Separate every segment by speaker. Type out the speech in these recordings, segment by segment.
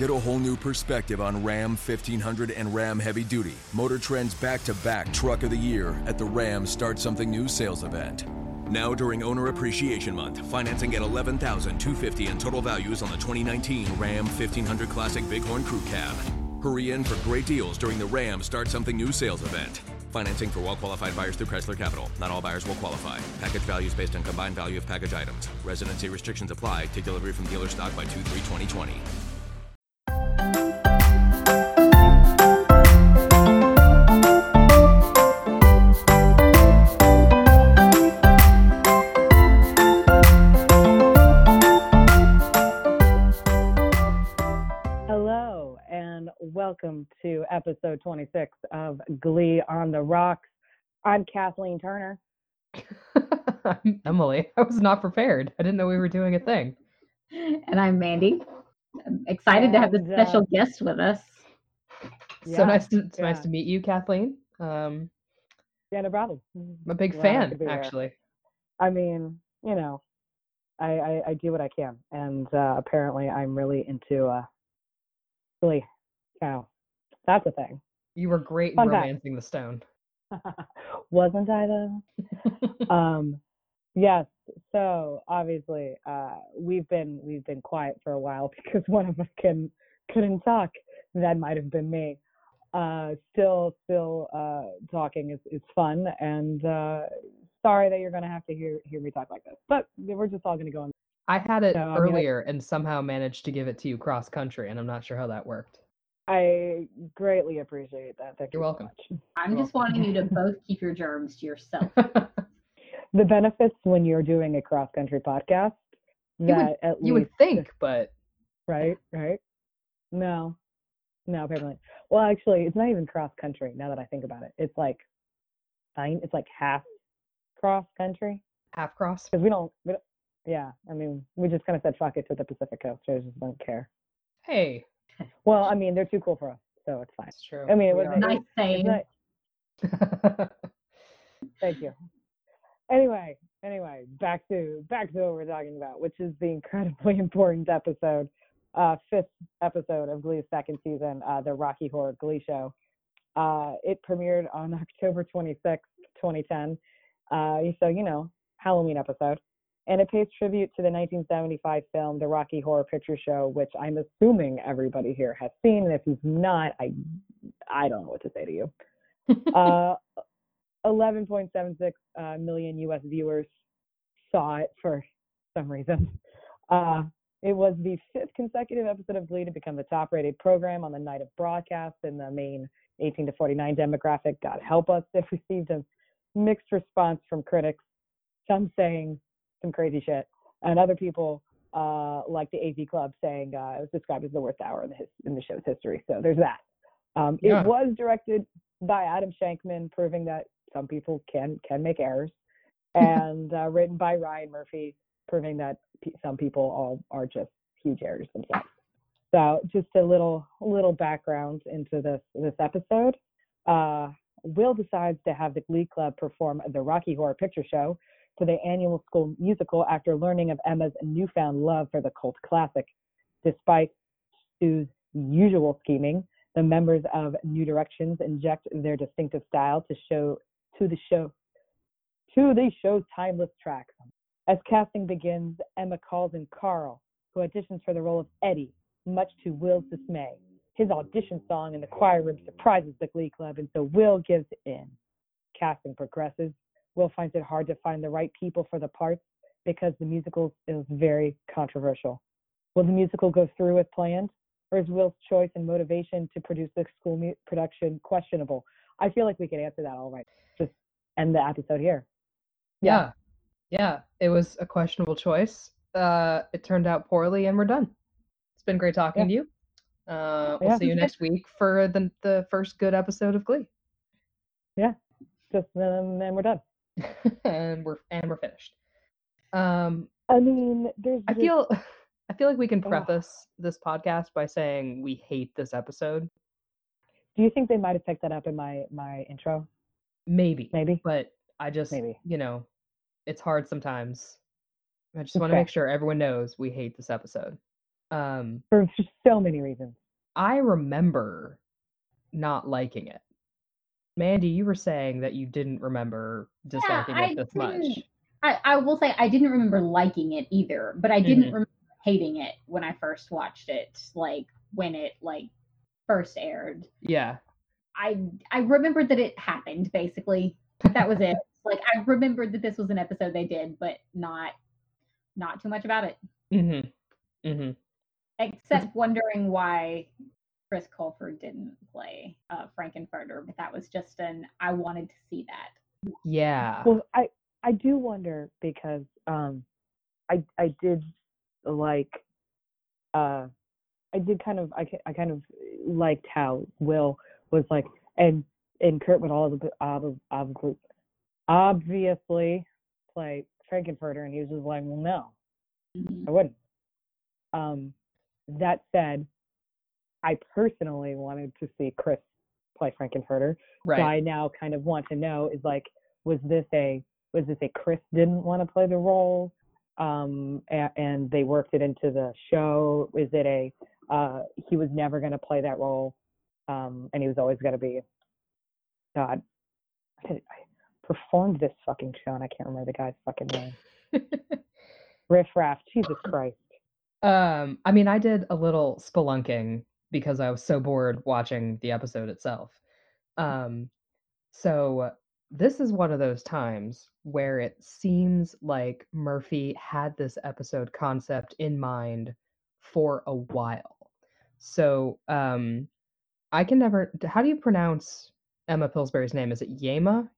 Speaker 1: Get a whole new perspective on Ram 1500 and Ram Heavy Duty, Motor Trend's back to back truck of the year at the Ram Start Something New sales event. Now during Owner Appreciation Month, financing at $11,250 in total values on the 2019 Ram 1500 Classic Bighorn Crew Cab. Hurry in for great deals during the Ram Start Something New sales event. Financing for well qualified buyers through Chrysler Capital. Not all buyers will qualify. Package values based on combined value of package items. Residency restrictions apply. Take delivery from dealer stock by 2
Speaker 2: welcome to episode 26 of Glee on the Rocks. I'm Kathleen Turner.
Speaker 3: I'm Emily. I was not prepared. I didn't know we were doing a thing.
Speaker 4: And I'm Mandy. I'm excited to have this
Speaker 2: And, uh,
Speaker 4: special guest with us.
Speaker 3: so nice to it's nice to meet you, Kathleen. Um,
Speaker 2: Yeah, no problem.
Speaker 3: I'm a big
Speaker 2: Glad
Speaker 3: fan,
Speaker 2: could here.
Speaker 3: actually.
Speaker 2: I mean, you know, I, I, I do what I can. And uh, apparently I'm really into uh, Glee. So that's a thing.
Speaker 3: You were great in
Speaker 2: Fun fact.
Speaker 3: romancing the stone.
Speaker 2: Wasn't I though? um yes so obviously uh we've been we've been quiet for a while because one of us can couldn't talk that might have been me uh still still uh talking is is fun and uh sorry that you're gonna have to hear hear me talk like this but we're just all gonna go on
Speaker 3: I had it
Speaker 2: No, I mean, I-
Speaker 3: earlier and somehow managed to give it to you cross country, and I'm not sure how that worked.
Speaker 2: I greatly appreciate that thank
Speaker 3: You're
Speaker 2: you so
Speaker 3: welcome.
Speaker 2: much.
Speaker 4: I'm just wanting you to both keep your germs to yourself.
Speaker 2: the benefits when you're doing a cross country podcast
Speaker 3: You would-
Speaker 2: that at
Speaker 3: you would think, but
Speaker 2: right? Right? No, no, apparently. Well, actually, it's not even cross country. Now that I think about it, it's like fine. It's like half cross country
Speaker 3: half cross.
Speaker 2: because we don't. We don't yeah, I mean, we just kind of said fuck it to the Pacific Coast. I just don't care.
Speaker 3: Hey,
Speaker 2: Well, I mean, they're too cool for us, so it's fine.
Speaker 3: that's true.
Speaker 2: I mean, it wasn't-
Speaker 4: nice
Speaker 2: It's
Speaker 4: saying.
Speaker 2: not- Thank you. Anyway, anyway, back to back to what we're talking about, which is the incredibly important episode, uh, fifth episode of Glee's second season, uh, the Rocky Horror Glee Show. Uh, it premiered on October 26th, 2010. Uh, so you know, Halloween episode, and it pays tribute to the 1975 film, The Rocky Horror Picture Show, which I'm assuming everybody here has seen. And if you've not, I I don't know what to say to you uh, 11.76 uh, million U.S. viewers saw it for some reason. Uh, it was the fifth consecutive episode of Glee to become the top-rated program on the night of broadcast in the main 18 to 49 demographic. God help us, it received a mixed response from critics. Some saying some crazy shit, and other people uh, like the AV Club saying uh, it was described as the worst hour in the his- in the show's history. So there's that. Um,
Speaker 3: Yeah.
Speaker 2: It was directed by Adam Shankman, proving that some people can can make errors, and uh, written by Ryan Murphy, proving that p- some people all are just huge errors themselves. So just a little little background into this this episode. Uh, Will decides to have the Glee Club perform the Rocky Horror Picture Show for the annual school musical after learning of Emma's newfound love for the cult classic. Despite Sue's usual scheming, the members of New Directions inject their distinctive style to show to the show to the show's timeless tracks. As casting begins, Emma calls in Carl, who auditions for the role of Eddie, much to Will's dismay. His audition song in the choir room surprises the Glee Club, and so Will gives in. Casting progresses. Will finds it hard to find the right people for the parts because the musical is very controversial. Will the musical go through as planned? or is Will's choice and motivation to produce the school mu- production questionable? I feel like we could answer that all right. Just end the episode here.
Speaker 3: yeah. yeah, It was a questionable choice. Uh, it turned out poorly, and we're done. It's been great talking
Speaker 2: Yeah.
Speaker 3: to you. Uh, we'll
Speaker 2: Yeah,
Speaker 3: see you next week for the the first good episode of Glee, Yeah.
Speaker 2: Just um, and we're done.
Speaker 3: and we're and we're finished. Um,
Speaker 2: I mean, there's.
Speaker 3: I
Speaker 2: this-
Speaker 3: feel I feel like we can preface this podcast by saying we hate this episode.
Speaker 2: Do you think they might have picked that up in my my intro?
Speaker 3: Maybe,
Speaker 2: Maybe.
Speaker 3: but I just
Speaker 2: Maybe.
Speaker 3: you know, it's hard sometimes. I just want to make sure everyone knows we hate this episode. Um,
Speaker 2: for so many reasons.
Speaker 3: I remember not liking it. Mandy, you were saying that you didn't remember disliking
Speaker 4: I
Speaker 3: it this much.
Speaker 4: I, I will say I didn't remember liking it either, but I didn't
Speaker 3: Mhm.
Speaker 4: remember hating it when I first watched it, like when it like first aired.
Speaker 3: Yeah.
Speaker 4: I I remembered that it happened basically. That was it. like I remembered that this was an episode they did, but not not too much about it.
Speaker 3: Mm-hmm. Mm-hmm.
Speaker 4: Except wondering why Chris Colfer didn't play uh, Frank-N-Furter, but that was just an I wanted to see that.
Speaker 3: Yeah.
Speaker 2: Well, I I do wonder because um, I I did like uh, I did kind of I ki- I kind of liked how Will was like and and Kurt would all the ob- ob- obviously play Frank-N-Furter, and he was just like, well, no, I wouldn't. Um, that said, I personally wanted to see Chris play Frank-N-Furter. So. I now kind of want to know is like, was this a was this a Chris didn't want to play the role, um, and, and they worked it into the show? Is it a uh, he was never going to play that role, um, and he was always going to be God? I, did, I performed this fucking show, and I can't remember the guy's fucking name. Riff Raff, Jesus Christ.
Speaker 3: Um, I mean, I did a little spelunking because I was so bored watching the episode itself. Um, so this is one of those times where it seems like Murphy had this episode concept in mind for a while. So, um, I can never. How do you pronounce Emma Pillsbury's name? Is it Yema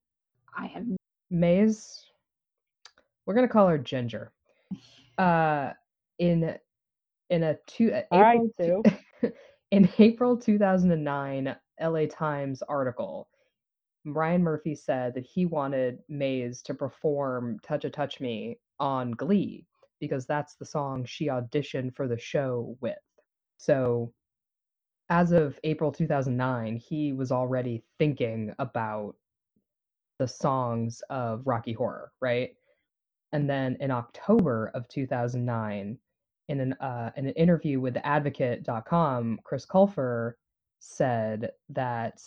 Speaker 4: I have
Speaker 3: Mays? We're gonna call her Ginger. Uh, in in a two uh,
Speaker 2: All right,
Speaker 3: April
Speaker 2: Sue.
Speaker 3: two- in April 2009 LA Times article, Ryan Murphy said that he wanted Mays to perform Touch a Touch Me on Glee because that's the song she auditioned for the show with. So, as of April 2009, he was already thinking about the songs of Rocky Horror, right? And then in October of 2009, in an uh, in an interview with theadvocate.com, Chris Colfer said that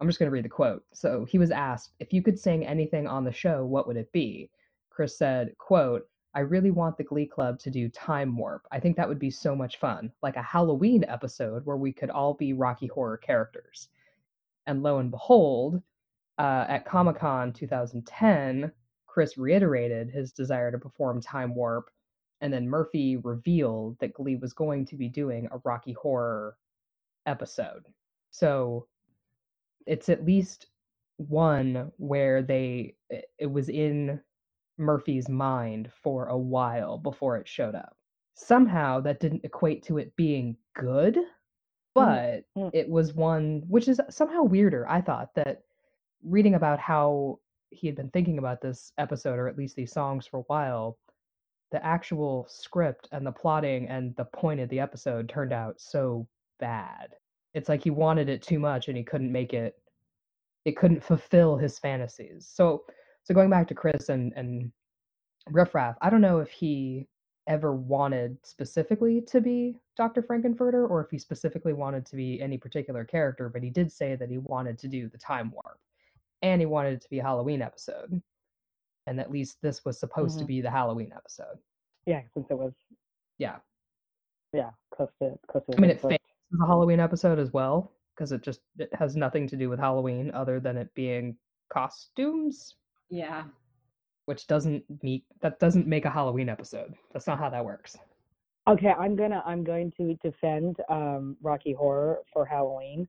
Speaker 3: I'm just going to read the quote. So he was asked if you could sing anything on the show, what would it be? Chris said, "quote I really want the Glee Club to do Time Warp. I think that would be so much fun, like a Halloween episode where we could all be Rocky Horror characters." And lo and behold, uh, at Comic Con 2010, Chris reiterated his desire to perform Time Warp, and then Murphy revealed that Glee was going to be doing a Rocky Horror episode. So it's at least one where they it- was in Murphy's mind for a while before it showed up. Somehow that didn't equate to it being good, but
Speaker 2: mm.
Speaker 3: it was one which is somehow weirder. I thought that reading about how he had been thinking about this episode or at least these songs for a while, the actual script and the plotting and the point of the episode turned out so bad. It's like he wanted it too much and he couldn't make it it couldn't fulfill his fantasies. So so going back to Chris and and Riff Raff, I don't know if he ever wanted specifically to be Dr. Frank-N-Furter or if he specifically wanted to be any particular character, but he did say that he wanted to do the time warp and he wanted it to be a Halloween episode. And at least this was supposed to
Speaker 2: Mhm.
Speaker 3: be the Halloween episode.
Speaker 2: Yeah, since it was
Speaker 3: Yeah.
Speaker 2: yeah close to close to.
Speaker 3: I mean,
Speaker 2: the
Speaker 3: it as a Halloween episode as well because it just it has nothing to do with Halloween other than it being costumes,
Speaker 4: yeah.
Speaker 3: which doesn't meet that doesn't make a Halloween episode. That's not how that works.
Speaker 2: Okay, I'm gonna I'm going to defend um, Rocky Horror for Halloween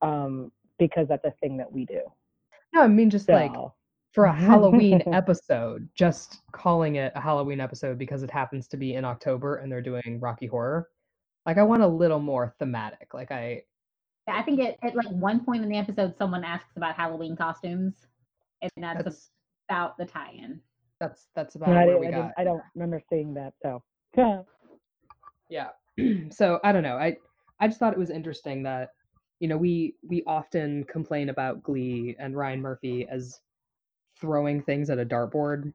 Speaker 2: um, because that's a thing that we do.
Speaker 3: No, I mean just like
Speaker 2: So,
Speaker 3: for a Halloween episode, just calling it a Halloween episode because it happens to be in October and they're doing Rocky Horror. Like I want a little more thematic. Like I
Speaker 4: Yeah, I think at, at like one point in the episode, someone asks about Halloween costumes, and that's,
Speaker 3: that's
Speaker 4: about the tie-in.
Speaker 3: that's that's about
Speaker 2: I,
Speaker 3: where we
Speaker 2: I,
Speaker 3: got.
Speaker 2: I don't remember seeing that. So
Speaker 3: yeah so i don't know i i just thought it was interesting that you know we we often complain about glee and ryan murphy as throwing things at a dartboard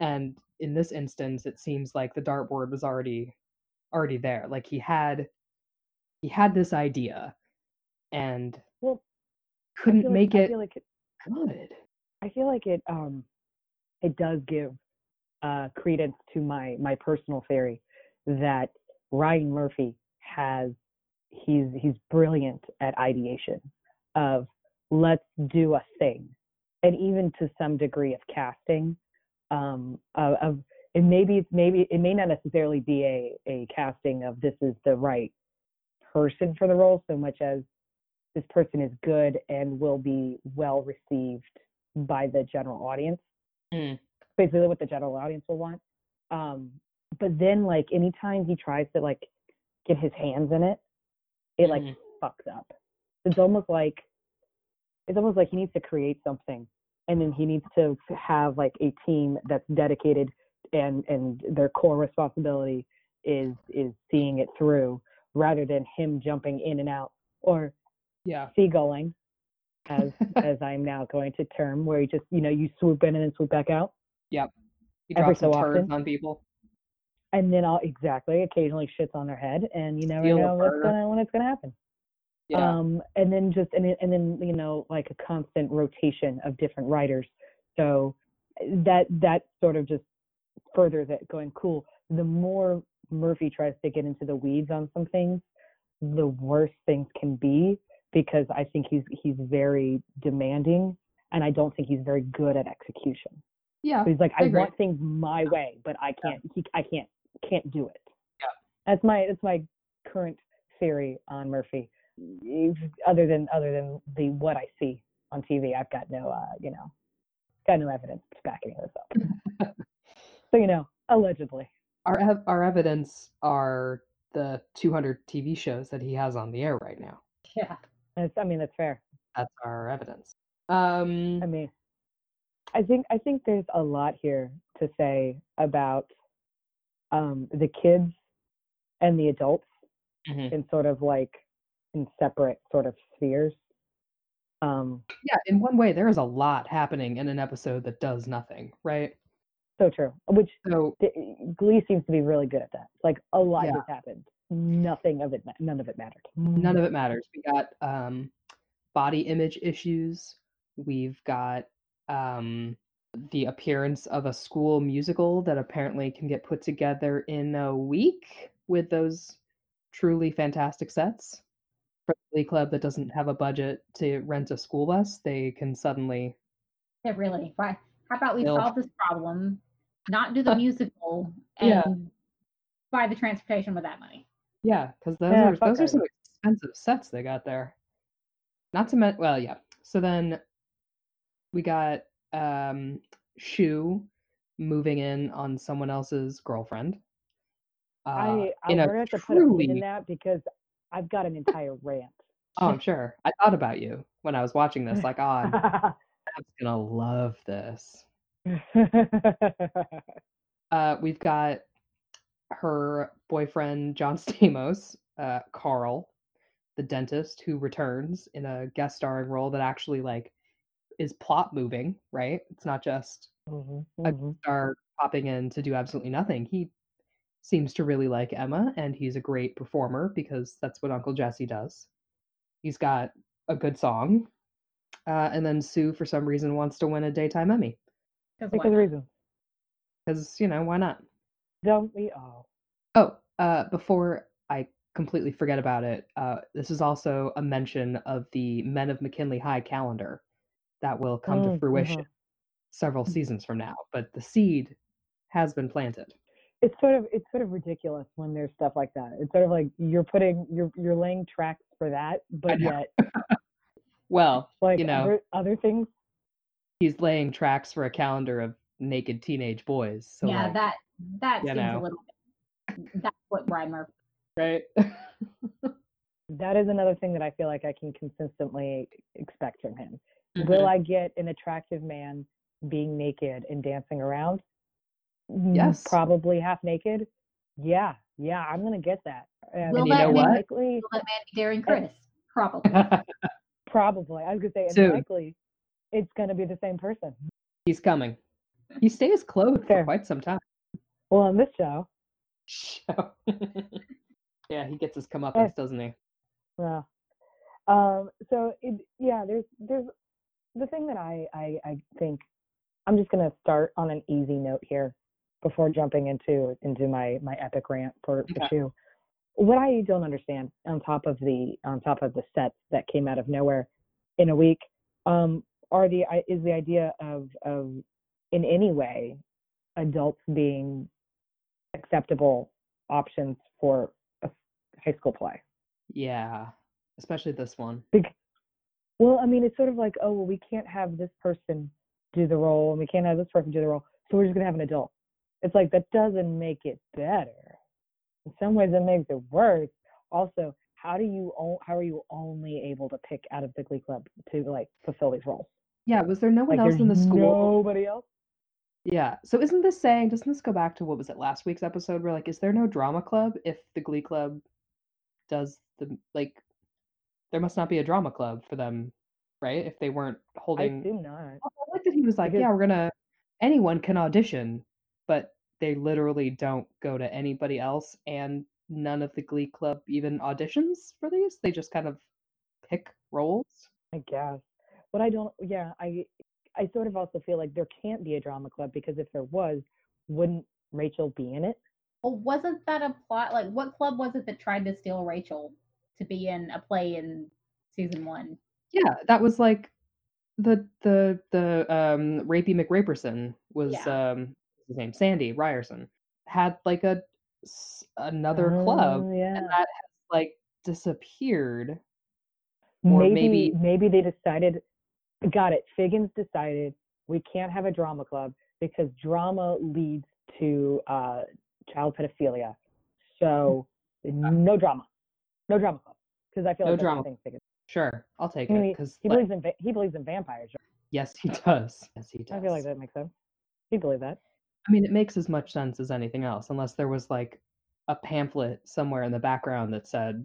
Speaker 3: and in this instance it seems like the dartboard was already already there. Like he had he had this idea and
Speaker 2: Well,
Speaker 3: couldn't
Speaker 2: feel like,
Speaker 3: make
Speaker 2: I
Speaker 3: it
Speaker 2: feel like it,
Speaker 3: good.
Speaker 2: I feel like it um it does give uh credence to my my personal theory that Ryan Murphy has he's he's brilliant at ideation of let's do a thing and even to some degree of casting um of, of and maybe maybe it may not necessarily be a a casting of this is the right person for the role so much as this person is good and will be well received by the general audience.
Speaker 3: Mm.
Speaker 2: Basically, what the general audience will want. Um, but then, like, anytime he tries to like get his hands in it, it like
Speaker 3: Mhm.
Speaker 2: fucks up. It's almost like it's almost like he needs to create something, and then he needs to have like a team that's dedicated, and and their core responsibility is is seeing it through, rather than him jumping in and out or
Speaker 3: Yeah.
Speaker 2: seagulling, as as I'm now going to term, where you just you know you swoop in and then swoop back out,
Speaker 3: He
Speaker 2: Every
Speaker 3: drops
Speaker 2: so often.
Speaker 3: on people.
Speaker 2: and then I'll exactly occasionally shits on their head, and you never know what's gonna when it's gonna happen.
Speaker 3: Yeah.
Speaker 2: Um, and then just and then, and then you know like a constant rotation of different writers. So that that sort of just furthers it going cool. The more Murphy tries to get into the weeds on some things, the worse things can be because I think he's he's very demanding and I don't think he's very good at execution.
Speaker 3: yeah.
Speaker 2: So he's like,
Speaker 3: I
Speaker 2: I, want things my way, but I can't. He, I can't. Can't do it.
Speaker 3: Yeah.
Speaker 2: That's my. That's my current theory on Murphy. If- Other than other than the what I see on TV, I've got no. Uh, you know, got no evidence to back any of this up. so you know, allegedly.
Speaker 3: Our ev- our evidence are the 200 TV shows that he has on the air right now.
Speaker 4: Yeah.
Speaker 2: That's, I mean, that's fair.
Speaker 3: That's our evidence. Um,
Speaker 2: I mean, I think I think there's a lot here to say about um, the kids and the adults
Speaker 3: mhm.
Speaker 2: in sort of like in separate sort of spheres. Um,
Speaker 3: yeah, in one way, there is a lot happening in an episode that does nothing, right?
Speaker 2: so true. Which
Speaker 3: So
Speaker 2: Glee seems to be really good at that. Like a lot
Speaker 3: Yeah.
Speaker 2: has happened. Nothing of it. None of it mattered.
Speaker 3: none of it matters. We got um, body image issues. We've got um, the appearance of a school musical that apparently can get put together in a week with those truly fantastic sets. For the Club that doesn't have a budget to rent a school bus, they can suddenly
Speaker 4: Yeah, really. Right. How about we
Speaker 3: They'll-
Speaker 4: solve this problem, not do the musical, and
Speaker 3: Yeah.
Speaker 4: buy the transportation with that money?
Speaker 3: Yeah, because those
Speaker 2: Yeah,
Speaker 3: are
Speaker 2: fuck
Speaker 3: those are some expensive sets they got there. Not to mention, well, yeah. So then we got um Schue moving in on someone else's girlfriend. Uh,
Speaker 2: I I
Speaker 3: in
Speaker 2: we're
Speaker 3: a
Speaker 2: gonna have to put a pin in that because I've got an entire rant.
Speaker 3: oh, I'm sure. I thought about you when I was watching this. Like, oh, I'm, I'm gonna love this. Uh, we've got her boyfriend John Stamos, uh, Carl, the dentist, who returns in a guest starring role that actually like is plot moving. Right? It's not just
Speaker 2: Mhm,
Speaker 3: a
Speaker 2: mhm.
Speaker 3: star popping in to do absolutely nothing. He seems to really like Emma, and he's a great performer because that's what Uncle Jesse does. He's got a good song, uh, and then Sue, for some reason, wants to win a daytime Emmy
Speaker 4: Because
Speaker 2: Because of reasons.
Speaker 3: because you know why not?
Speaker 2: Don't we all?
Speaker 3: Oh, uh, before I completely forget about it, uh, this is also a mention of the Men of McKinley High calendar that will come
Speaker 2: Mm,
Speaker 3: to fruition
Speaker 2: mhm.
Speaker 3: several seasons from now. But the seed has been planted.
Speaker 2: It's sort of it's sort of ridiculous when there's stuff like that. It's sort of like you're putting you're you're laying tracks for that, but yet
Speaker 3: Well,
Speaker 2: like
Speaker 3: you know,
Speaker 2: other other things.
Speaker 3: he's laying tracks for a calendar of naked teenage boys. So
Speaker 4: yeah,
Speaker 3: like,
Speaker 4: that that seems
Speaker 3: know.
Speaker 4: a little. Bit, that's what Ryan Murphy.
Speaker 3: right?
Speaker 2: That is another thing that I feel like I can consistently expect from him.
Speaker 3: Mm-hmm.
Speaker 2: Will I get an attractive man being naked and dancing around? Mm,
Speaker 3: Yes.
Speaker 2: Probably half naked. Yeah, yeah, I'm gonna get that. And
Speaker 4: Will
Speaker 3: And you know
Speaker 4: that
Speaker 3: what?
Speaker 2: Likely,
Speaker 4: Will that man be Darren Criss? Probably.
Speaker 2: probably. I was gonna say, and
Speaker 3: Soon.
Speaker 2: likely, it's gonna be the same person.
Speaker 3: he's coming. He stays clothed
Speaker 2: Fair.
Speaker 3: for quite some time.
Speaker 2: Well, on this show,
Speaker 3: show. yeah, he gets his comeuppance, doesn't he?
Speaker 2: Yeah. Um, so it, yeah, there's there's the thing that I, I I think I'm just gonna start on an easy note here before jumping into into my my epic rant for for
Speaker 3: Okay.
Speaker 2: two. What I don't understand on top of the on top of the sets that came out of nowhere in a week um, are the is the idea of of in any way adults being acceptable options for a high school play.
Speaker 3: Yeah, especially this one.
Speaker 2: Bec- Well, I mean, it's sort of like, oh, well, we can't have this person do the role, and we can't have this person do the role, so we're just gonna have an adult. It's like that doesn't make it better. In some ways, it makes it worse. Also, how do you o- how are you only able to pick out of the Glee Club to like fulfill these roles?
Speaker 3: Yeah, was there no one
Speaker 2: Like,
Speaker 3: else in the school?
Speaker 2: nobody else.
Speaker 3: Yeah. So isn't this saying, doesn't this go back to what was it last week's episode where like, is there no drama club if the Glee Club does the like there must not be a drama club for them, right? If they weren't holding.
Speaker 2: I assume not.
Speaker 3: I like that he was like,
Speaker 2: Because-
Speaker 3: yeah, we're gonna anyone can audition, but they literally don't go to anybody else and none of the Glee Club even auditions for these. They just kind of pick roles.
Speaker 2: I guess. But I don't yeah, I I sort of also feel like there can't be a drama club because if there was, wouldn't Rachel be in it?
Speaker 4: Well, wasn't that a plot? Like, what club was it that tried to steal Rachel to be in a play in season one?
Speaker 3: Yeah, that was like the the the um Rapey McRaperson was
Speaker 4: Yeah.
Speaker 3: um what's his name Sandy Ryerson had like a another club
Speaker 2: Oh, yeah.
Speaker 3: and that has like disappeared or
Speaker 2: maybe
Speaker 3: maybe-
Speaker 2: maybe they decided got it. Figgins decided we can't have a drama club because drama leads to uh child pedophilia. So no drama. No drama club. Because I feel
Speaker 3: No
Speaker 2: like
Speaker 3: drama.
Speaker 2: thing Figgins.
Speaker 3: sure I'll take
Speaker 2: I
Speaker 3: it because
Speaker 2: He believes in va- he believes in vampires. right?
Speaker 3: yes he does yes he does
Speaker 2: I feel like that makes sense. He believe that.
Speaker 3: I mean, it makes as much sense as anything else, unless there was like a pamphlet somewhere in the background that said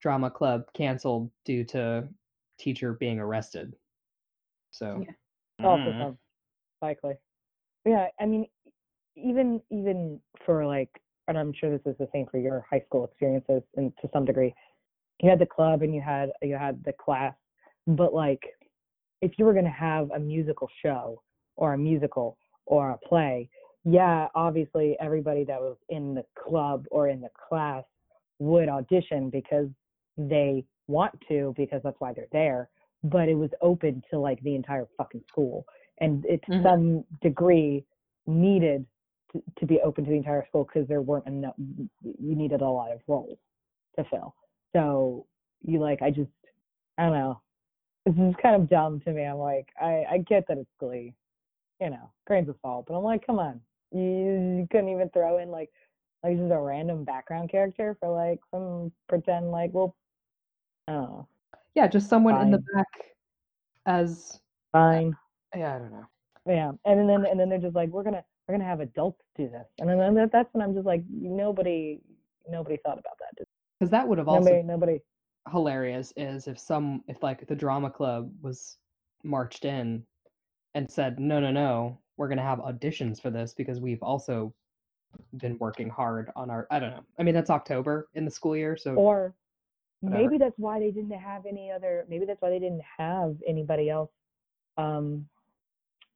Speaker 3: drama club canceled due to teacher being arrested. So,
Speaker 4: Yeah.
Speaker 2: Also
Speaker 3: Mm.
Speaker 2: sounds likely. Yeah, I mean, even even for like, and I'm sure this is the same for your high school experiences, and to some degree, you had the club and you had you had the class, but like, if you were gonna have a musical show or a musical or a play, yeah, obviously everybody that was in the club or in the class would audition because they want to because that's why they're there. But it was open to like the entire fucking school. And it to
Speaker 3: Mhm.
Speaker 2: some degree needed to, to be open to the entire school because there weren't enough you needed a lot of roles to fill. So you like i just i don't know. This is kind of dumb to me. I'm like i i get that it's glee you know grains of salt but i'm like come on you, you couldn't even throw in like like just a random background character for like some pretend like well i don't know
Speaker 3: yeah, just someone in the back as
Speaker 2: fine uh,
Speaker 3: yeah, I don't know.
Speaker 2: Yeah, and then and then they're just like, we're gonna we're gonna have adults do this, and then then that- that's when I'm just like, nobody nobody thought about that.
Speaker 3: Because that would have
Speaker 2: they? Nobody
Speaker 3: also
Speaker 2: nobody.
Speaker 3: hilarious is if some if like the drama club was marched in and said no no no we're going to have auditions for this because we've also been working hard on our i don't know i mean that's october in the school year so
Speaker 2: Or
Speaker 3: Whatever.
Speaker 2: maybe that's why they didn't have any other. Maybe that's why they didn't have anybody else um,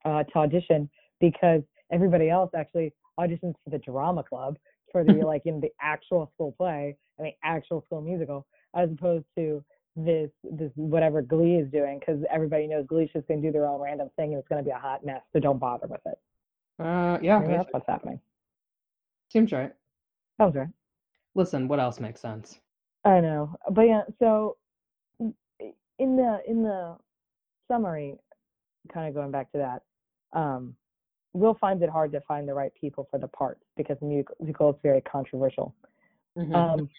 Speaker 2: uh, to audition because everybody else actually auditions for the drama club for the like in the actual school play and the actual school musical as opposed to this this whatever Glee is doing because everybody knows Glee's just gonna do their own random thing and it's gonna be a hot mess. So don't bother with it.
Speaker 3: uh yeah
Speaker 2: that's what's happening.
Speaker 3: seems right
Speaker 2: Sounds right.
Speaker 3: listen what else makes sense
Speaker 2: I know, but yeah. So in the in the summary, kind of going back to that, um, Will finds it hard to find the right people for the parts because the musical is very controversial.
Speaker 3: Mhm.
Speaker 2: Um,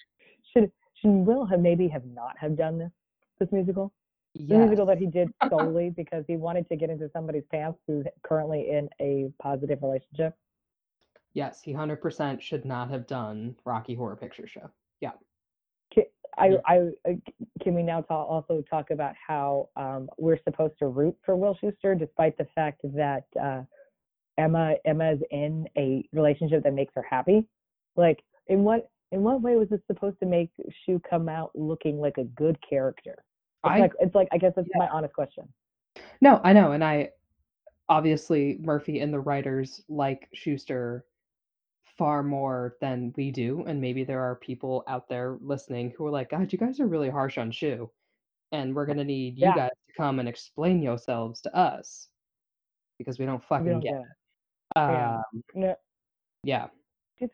Speaker 2: should should Will have maybe have not have done this this musical? The musical that he did solely because he wanted to get into somebody's pants who's currently in a positive relationship.
Speaker 3: yes he 100% should not have done rocky horror picture show
Speaker 2: Ca- I,
Speaker 3: Yeah.
Speaker 2: I, uh, can we now also talk about how um, we're supposed to root for Will Schuester, despite the fact that uh, Emma Emma's in a relationship that makes her happy? Like, in what in what way was this supposed to make Schue come out looking like a good character? It's
Speaker 3: I
Speaker 2: like it's like I guess that's
Speaker 3: yeah.
Speaker 2: my honest question.
Speaker 3: no, I know, and I obviously Murphy and the writers like Schuester far more than we do, and maybe there are people out there listening who are like, God, you guys are really harsh on Schue, and we're gonna need you
Speaker 2: Yeah.
Speaker 3: guys to come and explain yourselves to us because we don't fucking
Speaker 2: We don't
Speaker 3: get
Speaker 2: get
Speaker 3: it.
Speaker 2: it. Yeah.
Speaker 3: Um,
Speaker 2: No,
Speaker 3: yeah.
Speaker 2: just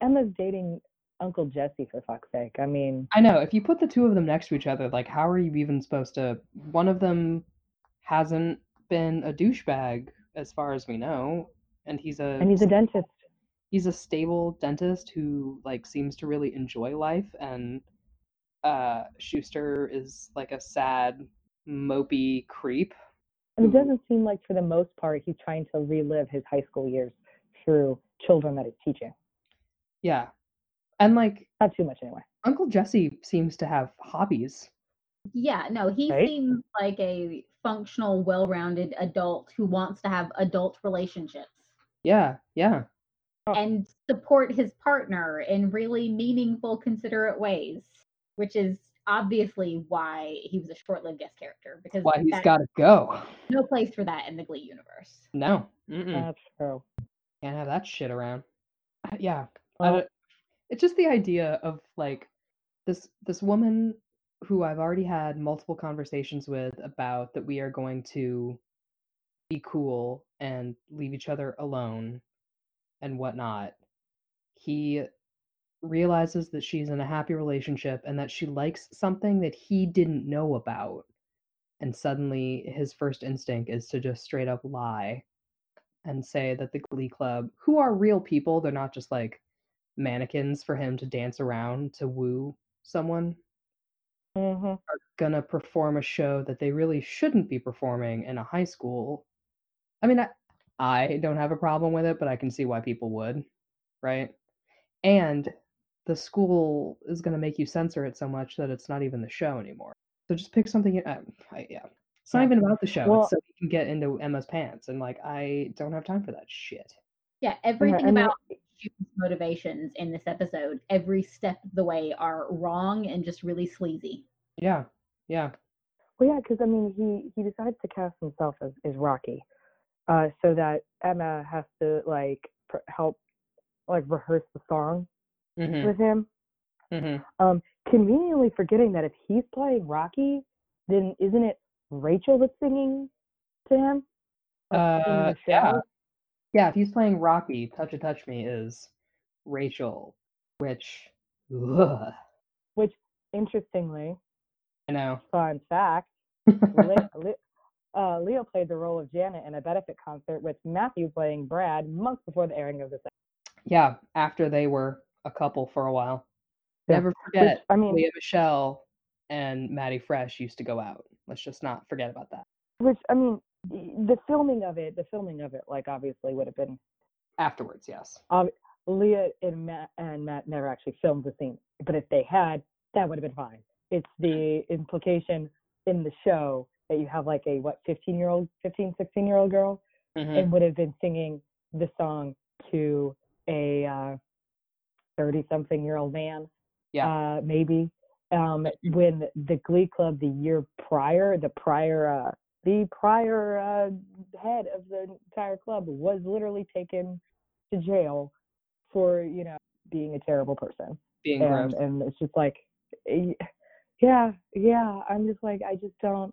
Speaker 2: Emma's dating Uncle Jesse for fuck's sake. I mean,
Speaker 3: I know. If you put the two of them next to each other, like, how are you even supposed to? One of them hasn't been a douchebag, as far as we know, and he's a
Speaker 2: and he's a dentist.
Speaker 3: he's a stable dentist who like seems to really enjoy life, and uh, Schuester is like a sad, mopey creep.
Speaker 2: And it doesn't seem like, for the most part, he's trying to relive his high school years through children that he's teaching.
Speaker 3: Yeah, and like
Speaker 2: Not too much, anyway.
Speaker 3: Uncle Jesse seems to have hobbies.
Speaker 4: Yeah, no, he
Speaker 2: Right?
Speaker 4: seems like a functional, well-rounded adult who wants to have adult relationships
Speaker 3: Yeah, yeah,
Speaker 2: Oh.
Speaker 4: and support his partner in really meaningful, considerate ways, which is obviously why he was a short-lived guest character because
Speaker 3: why he's
Speaker 4: that's
Speaker 3: got to go.
Speaker 4: no place for that in the Glee universe.
Speaker 3: No, mm-mm.
Speaker 2: That's true.
Speaker 3: can't have that shit around. Uh, Yeah, I
Speaker 2: Well,
Speaker 3: don't- it's just the idea of like this this woman who I've already had multiple conversations with about that we are going to be cool and leave each other alone and whatnot. He realizes that she's in a happy relationship and that she likes something that he didn't know about. And suddenly his first instinct is to just straight up lie and say that the Glee Club, who are real people, they're not just like mannequins for him to dance around to woo someone,
Speaker 2: mhm.
Speaker 3: are gonna perform a show that they really shouldn't be performing in a high school. I mean, I, I don't have a problem with it, but I can see why people would, right? And the school is gonna make you censor it so much that it's not even the show anymore. So just pick something. Uh, I, yeah, it's not even about the show.
Speaker 2: Well-
Speaker 3: it's so you can get into Emma's pants, and like I don't have time for that shit.
Speaker 4: Yeah, everything about Schue's motivations in this episode, every step of the way, are wrong and just really sleazy.
Speaker 3: Yeah, yeah,
Speaker 2: Well, yeah, because I mean, he he decides to cast himself as, as Rocky, uh, so that Emma has to like pr- help, like rehearse the song
Speaker 3: hmm
Speaker 2: with him.
Speaker 3: hmm
Speaker 2: Um, conveniently forgetting that if he's playing Rocky, then isn't it Rachel that's singing to him? Like,
Speaker 3: Uh, yeah. Yeah, if he's playing Rocky, Touch a Touch Me is Rachel, which ugh,
Speaker 2: Which, interestingly,
Speaker 3: I know.
Speaker 2: fun fact, Le- Le- uh, Leo played the role of Janet in a benefit concert with Matthew playing Brad months before the airing of this.
Speaker 3: Yeah, after they were a couple for a while.
Speaker 2: Yeah,
Speaker 3: Never
Speaker 2: Which,
Speaker 3: forget,
Speaker 2: I mean,
Speaker 3: Lea Michele and Maddie Fresh used to go out. Let's just not forget about that.
Speaker 2: which I mean, the filming of it, the filming of it, like obviously would have been
Speaker 3: Afterwards, yes.
Speaker 2: ob- Lea and Matt and Matt never actually filmed the scene, but if they had, that would have been fine. It's the implication in the show that you have like a what 15 year old 15 16 year old girl
Speaker 3: Mhm.
Speaker 2: and would have been singing the song to a 30 something year old man
Speaker 3: Yeah.
Speaker 2: uh maybe um when the glee club the year prior the prior uh the prior uh head of the entire club was literally taken to jail for you know being a terrible person
Speaker 3: Being
Speaker 2: and
Speaker 3: gross.
Speaker 2: and it's just like yeah yeah i'm just like i just don't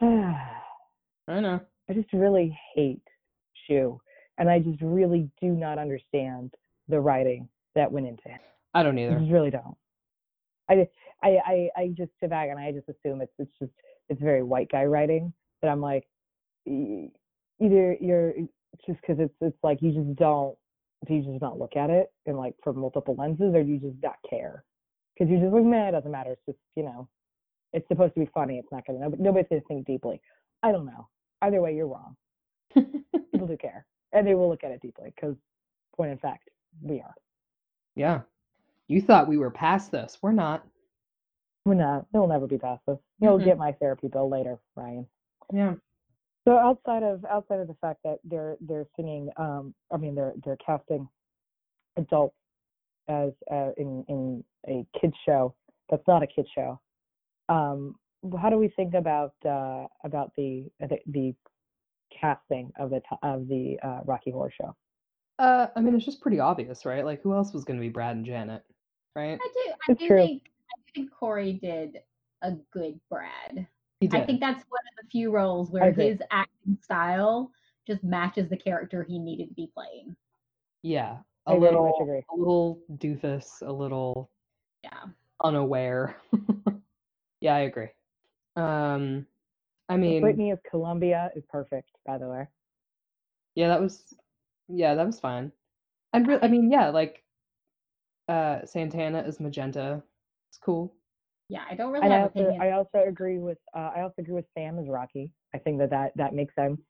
Speaker 3: I know.
Speaker 2: I just really hate Schue, and I just really do not understand the writing that went into it.
Speaker 3: I don't
Speaker 2: I
Speaker 3: either.
Speaker 2: just really don't. I, I, I, I just sit back and I just assume it's it's just it's very white guy writing. But I'm like, either you're just because it's it's like you just don't do you just not look at it and like from multiple lenses, or do you just not care? Because you're just like, man, it doesn't matter. It's just you know, it's supposed to be funny. It's not gonna nobody, nobody's gonna think deeply. I don't know. Either way, you're wrong. People do care, and they will look at it deeply because, point in fact, we are.
Speaker 3: yeah. You thought we were past this. We're not.
Speaker 2: We're not. They'll never be past this. You'll
Speaker 3: Mm-mm.
Speaker 2: get my therapy bill later, Ryan.
Speaker 3: Yeah.
Speaker 2: So outside of outside of the fact that they're they're singing, um, I mean they're they're casting adults as uh, in in a kids show that's not a kids show. Um, how do we think about uh, about the, the the casting of the of the uh, Rocky Horror Show?
Speaker 3: Uh, I mean, it's just pretty obvious, right? Like, who else was going to be Brad and Janet, right?
Speaker 4: I do. I
Speaker 2: It's
Speaker 4: do
Speaker 2: true.
Speaker 4: think. I think Corey did a good Brad.
Speaker 3: He did.
Speaker 4: I think that's one of the few roles where his acting style just matches the character he needed to be playing.
Speaker 3: yeah,
Speaker 2: I
Speaker 3: a
Speaker 2: very
Speaker 3: little, a little doofus, a little
Speaker 4: Yeah.
Speaker 3: unaware. yeah, I agree. Um, I mean,
Speaker 2: Brittany as Columbia is perfect, by the way.
Speaker 3: yeah, that was, yeah, that was fine. And re- I mean, yeah, like, uh, Santana is Magenta, it's cool.
Speaker 4: Yeah, I don't really
Speaker 2: I
Speaker 4: have
Speaker 2: also
Speaker 4: opinions.
Speaker 2: I also agree with uh, I also agree with Sam as Rocky. I think that that, that makes sense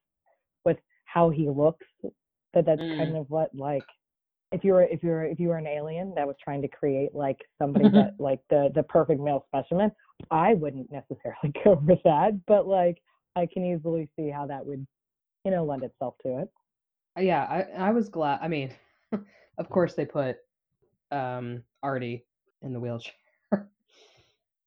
Speaker 2: with how he looks. That that's kind of what like if you were if you were if you were an alien that was trying to create like somebody that like the the perfect male specimen, I wouldn't necessarily go with that, but like I can easily see how that would you know lend itself to it.
Speaker 3: Uh, Yeah, I I was glad. I mean, of course they put um Artie in the wheelchair.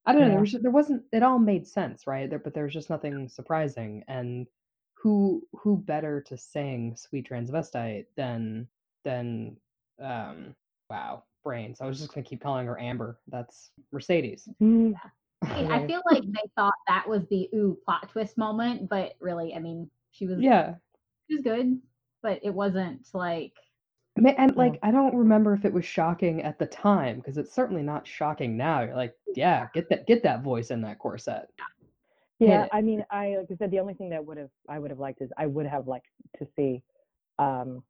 Speaker 3: I don't know. There
Speaker 2: Yeah.
Speaker 3: was there wasn't. It all made sense, right? There, but there was just nothing surprising. And who who better to sing "Sweet Transvestite" than than um wow brains. I was just gonna keep calling her Amber. That's Mercedes.
Speaker 2: Mm,
Speaker 4: I feel like they thought that was the ooh plot twist moment, but really, I mean, she was
Speaker 3: Yeah,
Speaker 4: she was good, but it wasn't like
Speaker 3: And like I don't remember if it was shocking at the time because it's certainly not shocking now. You're like, yeah, get that get that voice in that corset.
Speaker 2: Yeah. I mean, I like I said, the only thing that would have I would have liked is I would have liked to see um,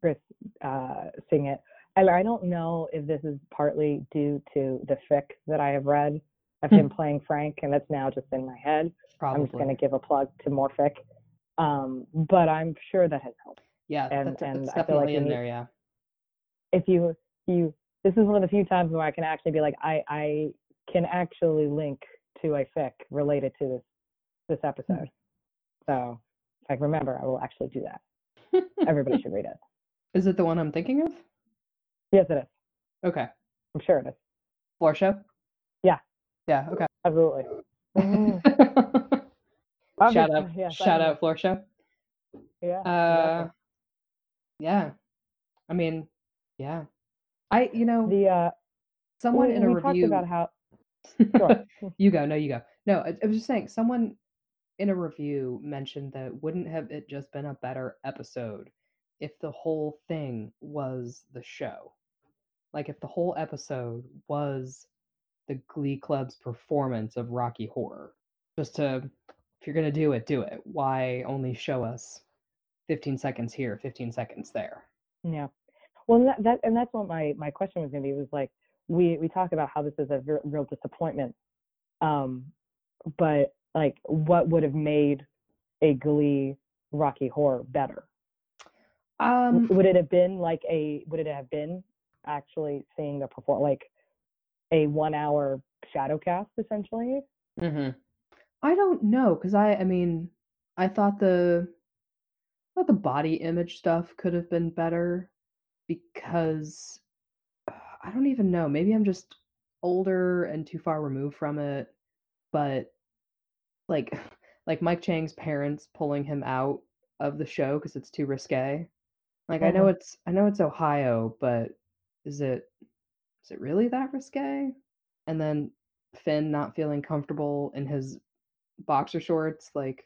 Speaker 2: Chris uh, sing it. I, I don't know if this is partly due to the fic that I have read of him playing Frank, and that's now just in my head. Probably. I'm just going to give a plug to more fic, um, but I'm sure that has helped.
Speaker 3: Yeah,
Speaker 2: and-
Speaker 3: that's,
Speaker 2: and
Speaker 3: that's
Speaker 2: I feel like
Speaker 3: in there. Yeah.
Speaker 2: If you you this is one of the few times where I can actually be like I I can actually link to a fic related to this this episode. So if I can remember, I will actually do that. Everybody should read it.
Speaker 3: Is it the one I'm thinking of?
Speaker 2: Yes, it is.
Speaker 3: Okay.
Speaker 2: I'm sure it is.
Speaker 3: Floor show?
Speaker 2: Yeah.
Speaker 3: Yeah, okay.
Speaker 2: Absolutely. Mm,
Speaker 3: shout out
Speaker 2: yes,
Speaker 3: shout out floor show.
Speaker 2: Yeah.
Speaker 3: Uh
Speaker 2: exactly.
Speaker 3: yeah. I mean, yeah. I you know,
Speaker 2: the uh,
Speaker 3: someone
Speaker 2: we,
Speaker 3: in a
Speaker 2: we
Speaker 3: review
Speaker 2: talked about how. Sure.
Speaker 3: you go, no, you go. No, I, I was just saying, someone in a review mentioned that wouldn't have it just been a better episode if the whole thing was the show? Like if the whole episode was the Glee Club's performance of Rocky Horror. Just to, if you're gonna do it, do it. Why only show us 15 seconds here, 15 seconds there?
Speaker 2: Yeah. Well, that, that and that's what my my question was going to be was like we we talk about how this is a ver- real disappointment, um, but like what would have made a Glee Rocky Horror better?
Speaker 3: Um,
Speaker 2: would it have been like a would it have been actually seeing the perform like a one hour shadow cast essentially?
Speaker 3: hmm I don't know because I I mean I thought the I thought the body image stuff could have been better because uh, I don't even know. Maybe I'm just older and too far removed from it, but like like Mike Chang's parents pulling him out of the show because it's too risque. Like I know
Speaker 2: Mhm.
Speaker 3: it's I know it's Ohio, but is it is it really that risque? And then Finn not feeling comfortable in his boxer shorts, like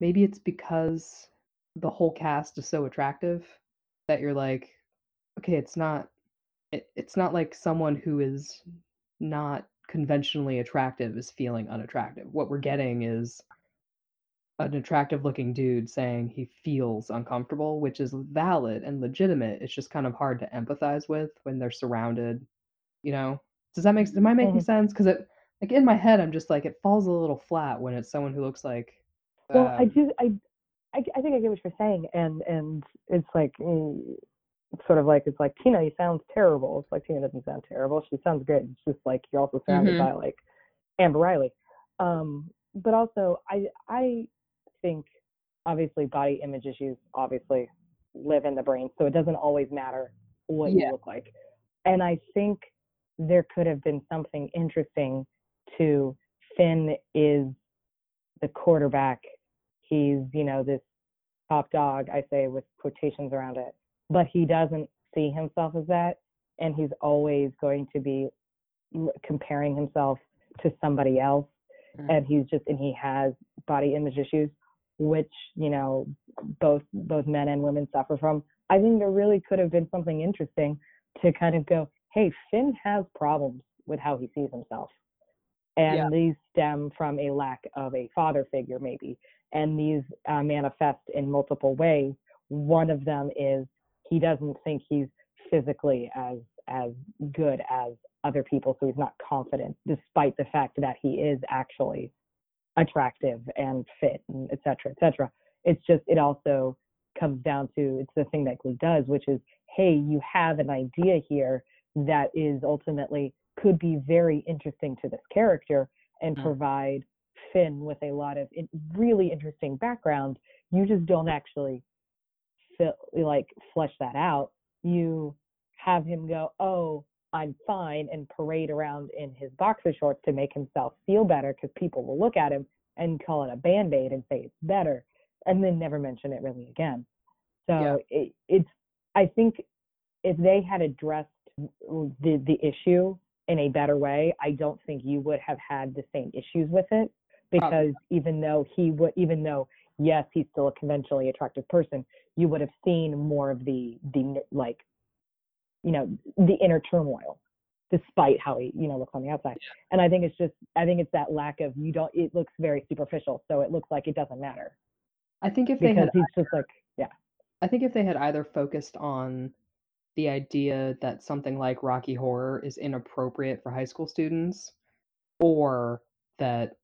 Speaker 3: maybe it's because the whole cast is so attractive that you're like, okay, it's not it, it's not like someone who is not conventionally attractive is feeling unattractive. What we're getting is an attractive looking dude saying he feels uncomfortable, which is valid and legitimate. It's just kind of hard to empathize with when they're surrounded, you know. Does that make am I making
Speaker 2: Mhm.
Speaker 3: sense? Because it like in my head I'm just like it falls a little flat when it's someone who looks like
Speaker 2: Well, I
Speaker 3: um,
Speaker 2: do. I, I, I think I get what you're saying, and and it's like it's sort of like it's like Tina, you sound terrible. It's like Tina doesn't sound terrible. She sounds good. It's just like you're also surrounded
Speaker 3: Mhm.
Speaker 2: by like Amber Riley. Um, but also, I I think obviously body image issues obviously live in the brain, so it doesn't always matter what
Speaker 3: Yeah.
Speaker 2: you look like. and I think there could have been something interesting to Finn is the quarterback. He's, you know, this top dog, I say with quotations around it, but he doesn't see himself as that. And he's always going to be comparing himself to somebody else. Mm-hmm. And he's just, and he has body image issues, which, you know, both, both men and women suffer from. I think there really could have been something interesting to kind of go, hey, Finn has problems with how he sees himself. And yeah. these stem from a lack of a father figure, maybe. And these uh, manifest in multiple ways. One of them is he doesn't think he's physically as as good as other people, so he's not confident, despite the fact that he is actually attractive and fit, and et cetera, et cetera. It's just it also comes down to it's the thing that Glee does, which is, hey, you have an idea here that is ultimately could be very interesting to this character and mm. provide Finn with a lot of really interesting background. You just don't actually like flesh that out. You have him go, oh, I'm fine, and parade around in his boxer shorts to make himself feel better because people will look at him and call it a band aid and say it's better, and then never mention it really again. So yeah. it, it's, I think if they had addressed the the issue in a better way, I don't think you would have had the same issues with it because even though he would, even though yes, he's still a conventionally attractive person, you would have seen more of the the like, you know, the inner turmoil, despite how he you know looks on the outside. And I think it's just, I think it's that lack of you don't. It looks very superficial, so it looks like it doesn't matter.
Speaker 3: I think if they because had,
Speaker 2: he's just like, yeah.
Speaker 3: I think if they had either focused on the idea that something like Rocky Horror is inappropriate for high school students, or that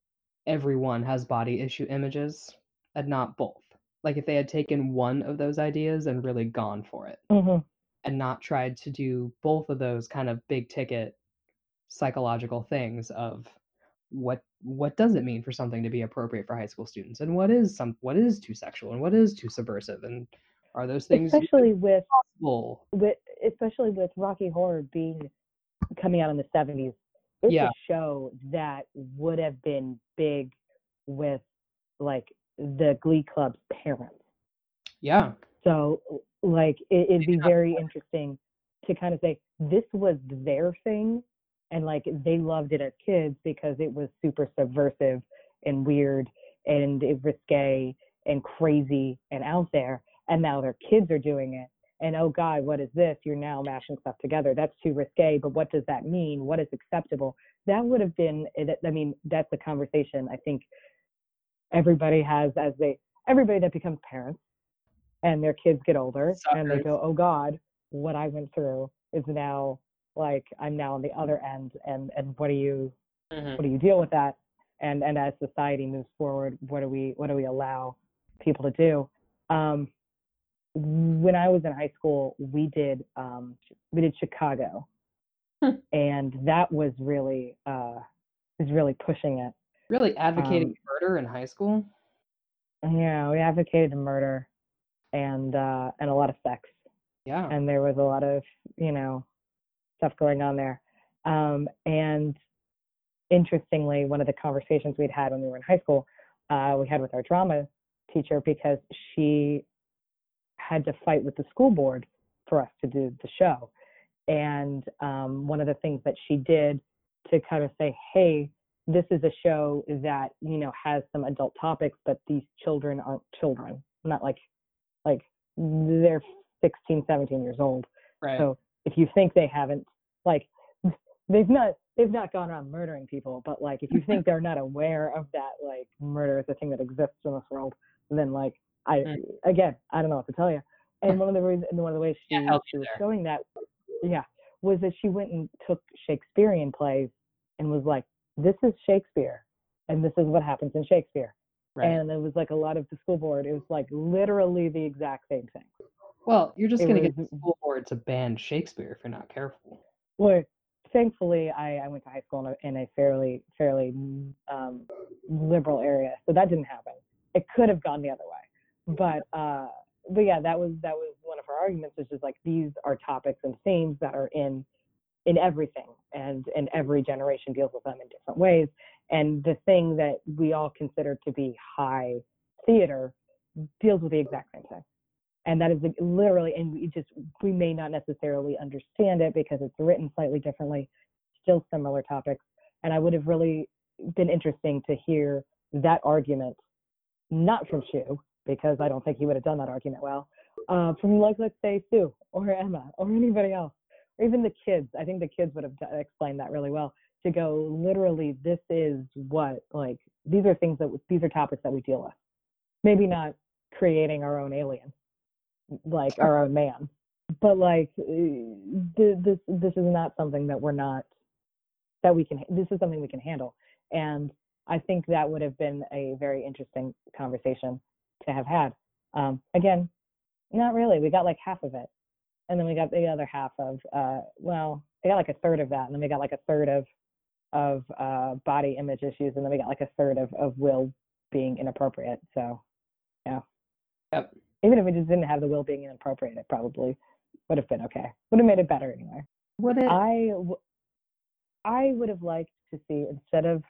Speaker 3: everyone has body issue images, and not both. Like if they had taken one of those ideas and really gone for it,
Speaker 2: mm-hmm.
Speaker 3: and not tried to do both of those kind of big ticket psychological things of what what does it mean for something to be appropriate for high school students and what is some what is too sexual and what is too subversive and are those things
Speaker 2: especially with possible? with especially with Rocky Horror being coming out in the 70s? It's yeah. a show that would have been big with like the Glee Club's parents.
Speaker 3: Yeah.
Speaker 2: So like it, would be very interesting to kind of say this was their thing and like they loved it as kids because it was super subversive and weird and risque and crazy and out there and now their kids are doing it. And oh god what is this? You're now mashing stuff together. That's too risque but what does that mean? What is acceptable? That would have been i mean that's a conversation i think everybody has as they everybody that becomes parents and their kids get older Suckers. and they go oh god what i went through is now like i'm now on the other end and and what do you mm-hmm. what do you deal with that and and as society moves forward what do we what do we allow people to do um when I was in high school, we did um, we did Chicago, hmm. and that was really uh, was really pushing it.
Speaker 3: Really advocating um, murder in high school.
Speaker 2: Yeah, we advocated murder, and uh, and a lot of sex.
Speaker 3: Yeah,
Speaker 2: and there was a lot of you know stuff going on there, um, and interestingly, one of the conversations we'd had when we were in high school, uh, we had with our drama teacher because she had to fight with the school board for us to do the show. And um, one of the things that she did to kind of say, hey, this is a show that you know has some adult topics, but these children aren't children. Not like like they're 16, 17 years old.
Speaker 3: Right.
Speaker 2: So if you think they haven't like they've not they've not gone around murdering people, but like if you think they're not aware of that like murder is a thing that exists in this world, then like I mm. again, I don't know what to tell you. And one of the reasons, one of the ways she,
Speaker 3: yeah,
Speaker 2: she was showing that, yeah, was that she went and took Shakespearean plays and was like, "This is Shakespeare, and this is what happens in Shakespeare." Right. And it was like a lot of the school board. It was like literally the exact same thing.
Speaker 3: Well, you're just going to get the school board to ban Shakespeare if you're not careful.
Speaker 2: Well, thankfully, I, I went to high school in a, in a fairly fairly um, liberal area, so that didn't happen. It could have gone the other way but uh but yeah that was that was one of her arguments is just like these are topics and themes that are in in everything, and and every generation deals with them in different ways. And the thing that we all consider to be high theater deals with the exact same thing. And that is literally, and we just, we may not necessarily understand it because it's written slightly differently, still similar topics. And I would have really been interesting to hear that argument, not from Schue, because I don't think he would have done that argument well, uh, from like, let's say Sue or Emma or anybody else, or even the kids. I think the kids would have explained that really well to go literally this is what like these are things that these are topics that we deal with. Maybe not creating our own alien like our own man but like this this is not something that we're not that we can this is something we can handle. And i think that would have been a very interesting conversation to have had. Um, again not really we got like half of it and then we got the other half of uh, well we got like a third of that and then we got like a third of of uh, body image issues, and then we got like a third of, of will being inappropriate. So, yeah.
Speaker 3: Yep.
Speaker 2: Even if we just didn't have the will being inappropriate, it probably would have been okay. Would have made it better anyway.
Speaker 3: Would it?
Speaker 2: I, w- I would have liked to see instead of,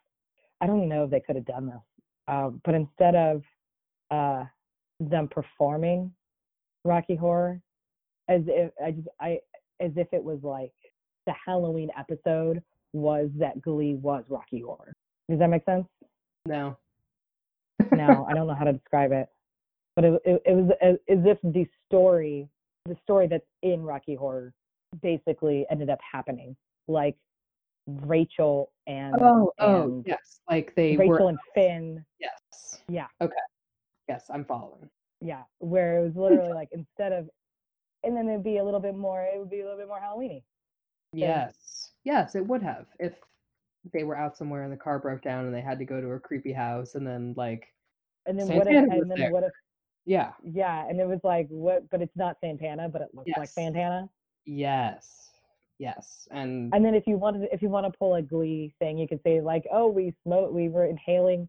Speaker 2: I don't know if they could have done this, um, but instead of uh, them performing Rocky Horror, as if I just I as if it was like the Halloween episode was that Glee was Rocky Horror. Does that make sense?
Speaker 3: No.
Speaker 2: no, I don't know how to describe it, but it, it, it was as, as if the story, the story that's in Rocky Horror, basically ended up happening. Like Rachel and
Speaker 3: oh, oh
Speaker 2: and
Speaker 3: yes, like they
Speaker 2: Rachel
Speaker 3: were,
Speaker 2: and Finn.
Speaker 3: Yes.
Speaker 2: Yeah.
Speaker 3: Okay. Yes, I'm following.
Speaker 2: Yeah, where it was literally like instead of, and then it'd be a little bit more. It would be a little bit more Halloweeny.
Speaker 3: Yes. Yes, it would have if they were out somewhere and the car broke down and they had to go to a creepy house and then like
Speaker 2: And then
Speaker 3: Santana
Speaker 2: what if? And then
Speaker 3: there.
Speaker 2: what if?
Speaker 3: yeah.
Speaker 2: Yeah, and it was like what? But it's not Santana, but it looks like Santana.
Speaker 3: Yes. Yes. And
Speaker 2: And then if you wanted, if you want to pull a Glee thing, you could say like, oh, we smoked, we were inhaling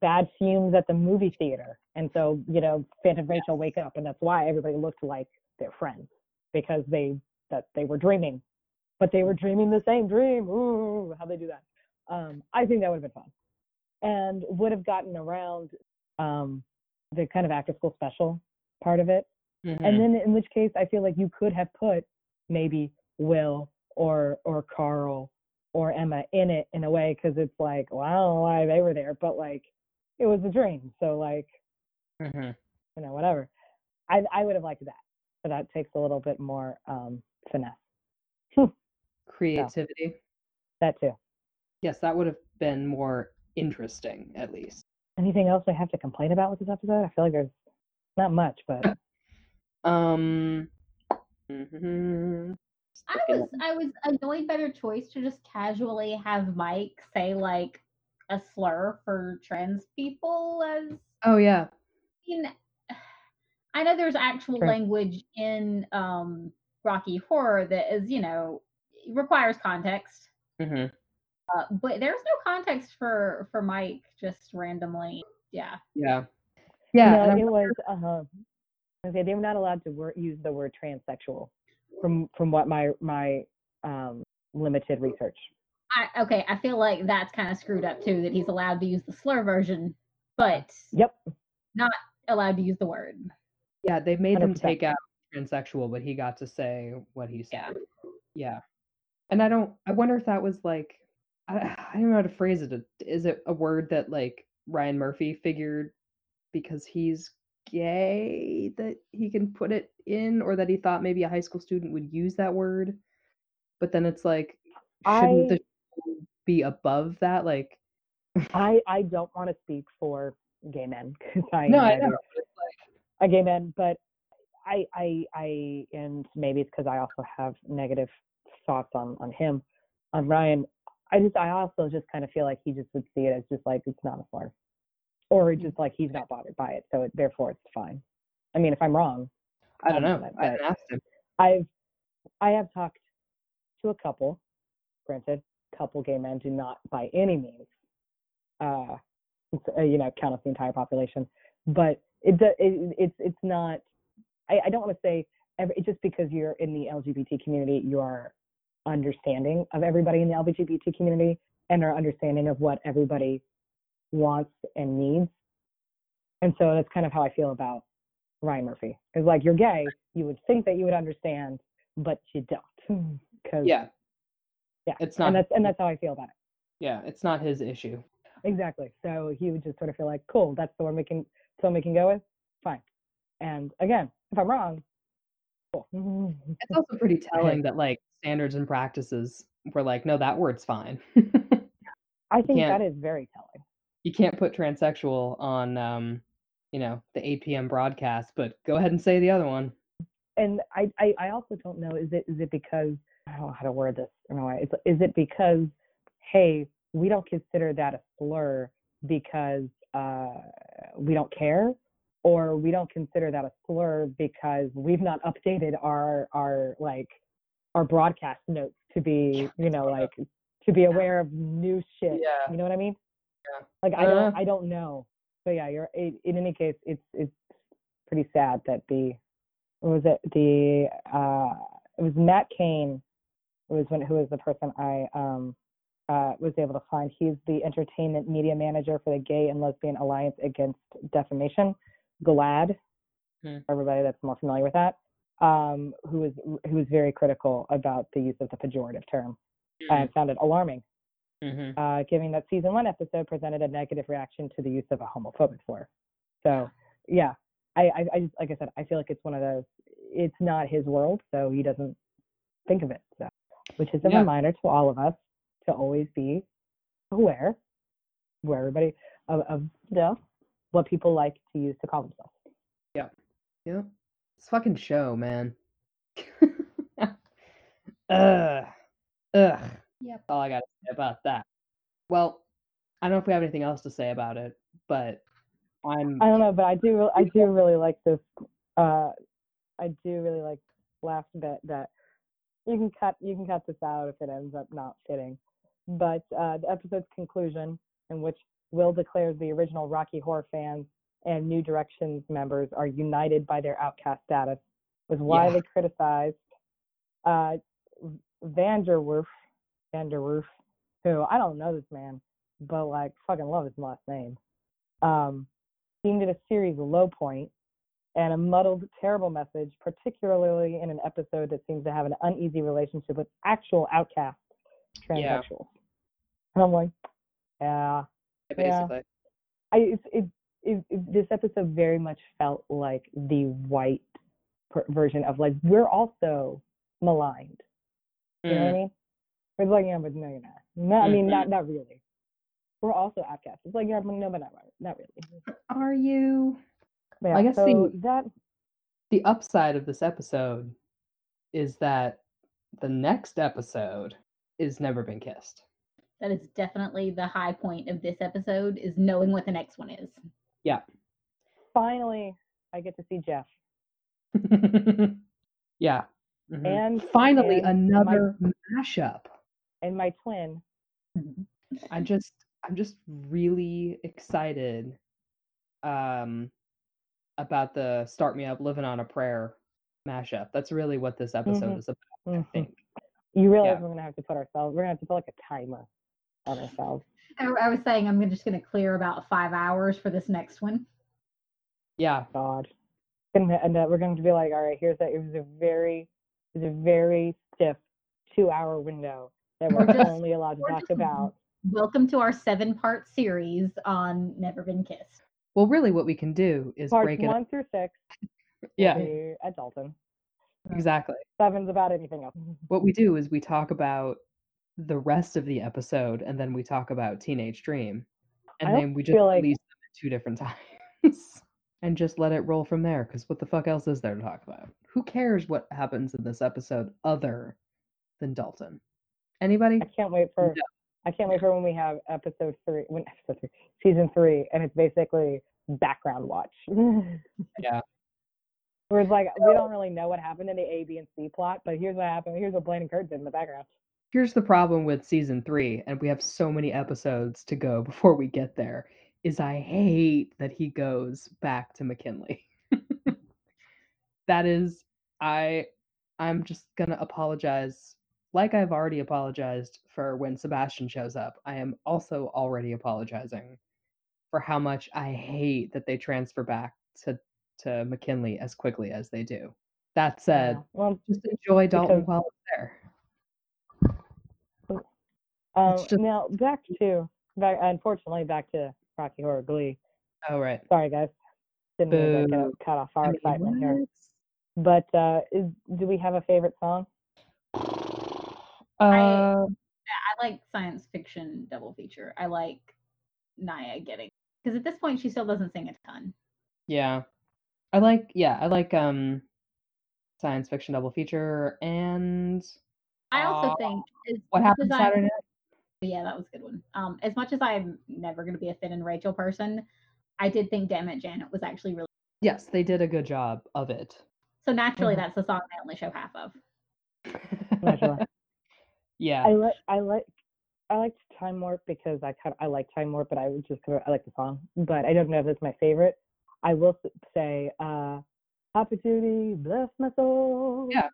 Speaker 2: bad fumes at the movie theater, and so you know, Phantom Rachel wake up, and that's why everybody looked like their friends because they that they were dreaming, but they were dreaming the same dream. Ooh, how they do that? Um, I think that would have been fun, and would have gotten around um, the kind of after school special part of it.
Speaker 3: Mhm.
Speaker 2: And then in which case I feel like you could have put maybe Will or or Carl or Emma in it in a way because it's like, well, I don't know why they were there, but like it was a dream. So like,
Speaker 3: Mhm.
Speaker 2: you know, whatever. I I would have liked that. But that takes a little bit more um finesse.
Speaker 3: creativity.
Speaker 2: That too.
Speaker 3: Yes, that would have been more interesting at least.
Speaker 2: Anything else I have to complain about with this episode? I feel like there's not much, but
Speaker 3: Um mhm.
Speaker 4: I was I was annoyed by their choice to just casually have Mike say like a slur for trans people as
Speaker 3: Oh yeah.
Speaker 4: I mean, I know there's actual
Speaker 2: Sure.
Speaker 4: language in um, Rocky Horror that is, you know, requires context.
Speaker 3: Mhm.
Speaker 4: Uh, but there's no context for for Mike just randomly. Yeah.
Speaker 3: Yeah. Yeah.
Speaker 2: no, it was uh okay, they were not allowed to wor- use the word transsexual from from what my my um limited research.
Speaker 4: I, okay, I feel like that's kind of screwed up too. That he's allowed to use the slur version, but
Speaker 2: Yep.
Speaker 4: Not allowed to use the word.
Speaker 3: Yeah, they made him
Speaker 2: 100%.
Speaker 3: take out transsexual, but he got to say what he said. Yeah. And I don't I wonder if that was like I, I don't know how to phrase it. Is it a word that like Ryan Murphy figured because he's gay that he can put it in or that he thought maybe a high school student would use that word? But then it's like shouldn't
Speaker 2: I-
Speaker 3: the be above that like
Speaker 2: I I don't want to speak for gay men because I
Speaker 3: No, I know.
Speaker 2: A gay man, but I I I and maybe it's because I also have negative thoughts on on him, on Ryan. I just I also just kind of feel like he just would see it as just like it's not a slur, or just like he's not bothered by it, so it, therefore it's fine. I mean, if I'm wrong,
Speaker 3: I don't
Speaker 2: Um,
Speaker 3: know.
Speaker 2: but-
Speaker 3: I didn't ask him.
Speaker 2: I've I have talked to a couple, granted, couple gay men do not by any means, uh, you know, count us the entire population, but it, it it's it's not. I, I don't want to say every, just because you're in the LGBT community, you are understanding of everybody in the LGBT community and our understanding of what everybody wants and needs. And so that's kind of how I feel about Ryan Murphy. It's like you're gay, you would think that you would understand, but you don't. Because
Speaker 3: Yeah,
Speaker 2: yeah,
Speaker 3: it's not and
Speaker 2: that's and that's how I feel about it.
Speaker 3: yeah, it's not his issue.
Speaker 2: Exactly. So he would just sort of feel like, cool, that's the one we can, that's we can go with. Fine. And again, if I'm wrong, cool.
Speaker 3: It's also pretty telling that like standards and practices were like, no, that word's fine.
Speaker 2: I think that is very telling.
Speaker 3: you can't put transsexual on um, you know, the 8 p.m. broadcast, but go ahead and say the other one.
Speaker 2: And I, I, I also don't know, is it, is it because, I don't know how to word this. in a way. It's, is it because, hey, we don't consider that a slur because uh, we don't care? Or we don't consider that a slur because we've not updated our, our like, our broadcast notes to be, you know, like, to be aware of new shit.
Speaker 3: Yeah.
Speaker 2: You know what I mean?
Speaker 3: Yeah.
Speaker 2: Like I don't
Speaker 3: Uh.
Speaker 2: I don't know. So yeah, you're in, in any case, it's it's pretty sad that the what was it the uh it was Matt Kane who was when who was the person I um uh was able to find. He's the entertainment media manager for the Gay and Lesbian Alliance Against Defamation, GLAAD.
Speaker 3: Hmm.
Speaker 2: For everybody that's more familiar with that. Um, who was who was very critical about the use of the pejorative term and found it alarming
Speaker 3: Mm-hmm.
Speaker 2: uh, giving that season one episode presented a negative reaction to the use of a homophobic slur. So yeah, I, I, I just like I said, I feel like it's one of those. It's not his world, so he doesn't think of it. So, which is a
Speaker 3: Yeah.
Speaker 2: reminder to all of us to always be aware, where everybody of, of you know what people like to use to call themselves.
Speaker 3: Yeah. Yeah. It's a fucking show, man. Ugh. Ugh.
Speaker 4: Yep.
Speaker 3: That's all I gotta say about that. Well, I don't know if we have anything else to say about it, but I'm
Speaker 2: I don't know, but I do I do really like this. Uh, I do really like last bit that you can cut you can cut this out if it ends up not fitting. But uh, the episode's conclusion, in which Will declares the original Rocky Horror fans and New Directions members are united by their outcast status, was widely criticized. Uh, VanDerWerff, VanDerWerff, who I don't know this man, but like fucking love his last name. Um, deemed it a series low point and a muddled, terrible message, particularly in an episode that seems to have an uneasy relationship with actual outcast
Speaker 3: Yeah.
Speaker 2: transsexuals. And I'm like, yeah, yeah.
Speaker 3: basically.
Speaker 2: I it, it, it, it this episode very much felt like the white per- version of like we're also maligned. You know what I
Speaker 3: Mm,
Speaker 2: mean? It's like yeah, but no, you're not. No, I mean not
Speaker 3: Mhm.
Speaker 2: not really. We're also outcasts. It's like yeah, but no, but not right, not really.
Speaker 3: Are you?
Speaker 2: Yeah,
Speaker 3: I guess
Speaker 2: so
Speaker 3: the-
Speaker 2: that
Speaker 3: The upside of this episode is that the next episode is Never Been Kissed.
Speaker 4: That is definitely the high point of this episode is knowing what the next one is.
Speaker 3: Yeah.
Speaker 2: finally I get to see Jeff
Speaker 3: yeah. mhm.
Speaker 2: and
Speaker 3: finally
Speaker 2: and
Speaker 3: another mashup.
Speaker 2: and my twin.
Speaker 3: I'm just I'm just really excited um about the Start Me Up Living on a Prayer mashup. That's really what this episode
Speaker 2: Mhm.
Speaker 3: is about, I
Speaker 2: Mhm.
Speaker 3: think.
Speaker 2: You realize
Speaker 3: Yeah.
Speaker 2: we're gonna have to put ourselves. We're gonna have to put like a timer on ourselves.
Speaker 4: I, I was saying I'm just going to clear about five hours for this next one.
Speaker 3: Yeah.
Speaker 2: God, and, and uh, we're going to be like, all right, here's that. It was a very, it was a very stiff two-hour window that
Speaker 4: Or
Speaker 2: we're
Speaker 4: just-
Speaker 2: only allowed to talk
Speaker 4: just
Speaker 2: about.
Speaker 4: Welcome to our seven part series on Never Been Kissed.
Speaker 3: Well, really what we can do is
Speaker 2: Parts
Speaker 3: break it up.
Speaker 2: one through six.
Speaker 3: Yeah,
Speaker 2: be at Dalton.
Speaker 3: exactly.
Speaker 2: Seven's about anything else.
Speaker 3: What we do is we talk about the rest of the episode and then we talk about Teenage Dream. And then we just
Speaker 2: like-
Speaker 3: release them at two different times. and just let it roll from there, because what the fuck else is there to talk about? Who cares what happens in this episode other than Dalton? Anybody?
Speaker 2: I can't wait for.
Speaker 3: No.
Speaker 2: I can't wait for when we have episode three, when episode three, season three, and it's basically background watch.
Speaker 3: Yeah.
Speaker 2: Where it's like we don't really know what happened in the A, B, and C plot, but here's what happened. Here's what Blaine and Kurt did in the background.
Speaker 3: Here's the problem with season three, and we have so many episodes to go before we get there, is I hate that he goes back to McKinley. that is I I'm just gonna apologize like I've already apologized for when Sebastian shows up, I am also already apologizing for how much I hate that they transfer back to to McKinley as quickly as they do. That said,
Speaker 2: Yeah. Well,
Speaker 3: just enjoy Dalton while it's there.
Speaker 2: Um,
Speaker 3: just-
Speaker 2: now back to back. Unfortunately, back to Rocky Horror Glee.
Speaker 3: Oh right.
Speaker 2: Sorry, guys. Didn't mean to cut, cut off our
Speaker 3: I mean,
Speaker 2: excitement here. But uh, is, do we have a favorite song?
Speaker 3: Uh,
Speaker 4: I like science fiction double feature. I like Naya getting because at this point she still doesn't sing a ton.
Speaker 3: yeah. I like yeah, I like um science fiction double feature and
Speaker 4: I also
Speaker 3: Uh,
Speaker 4: think as
Speaker 3: what
Speaker 4: much
Speaker 3: happened Saturday night.
Speaker 4: Yeah, that was a good one. Um, as much as I'm never going to be a Finn and Rachel person, I did think "Damn It, Janet" was actually really.
Speaker 3: Yes, they did a good job of it.
Speaker 4: So naturally,
Speaker 2: Mhm.
Speaker 4: that's the song I only show half of.
Speaker 3: Yeah.
Speaker 2: I like I like I liked Time Warp because I kind of I like Time Warp, but I would just kinda- I like the song, but I don't know if it's my favorite. I will say, uh, Opportunity, bless my soul.
Speaker 3: Yeah.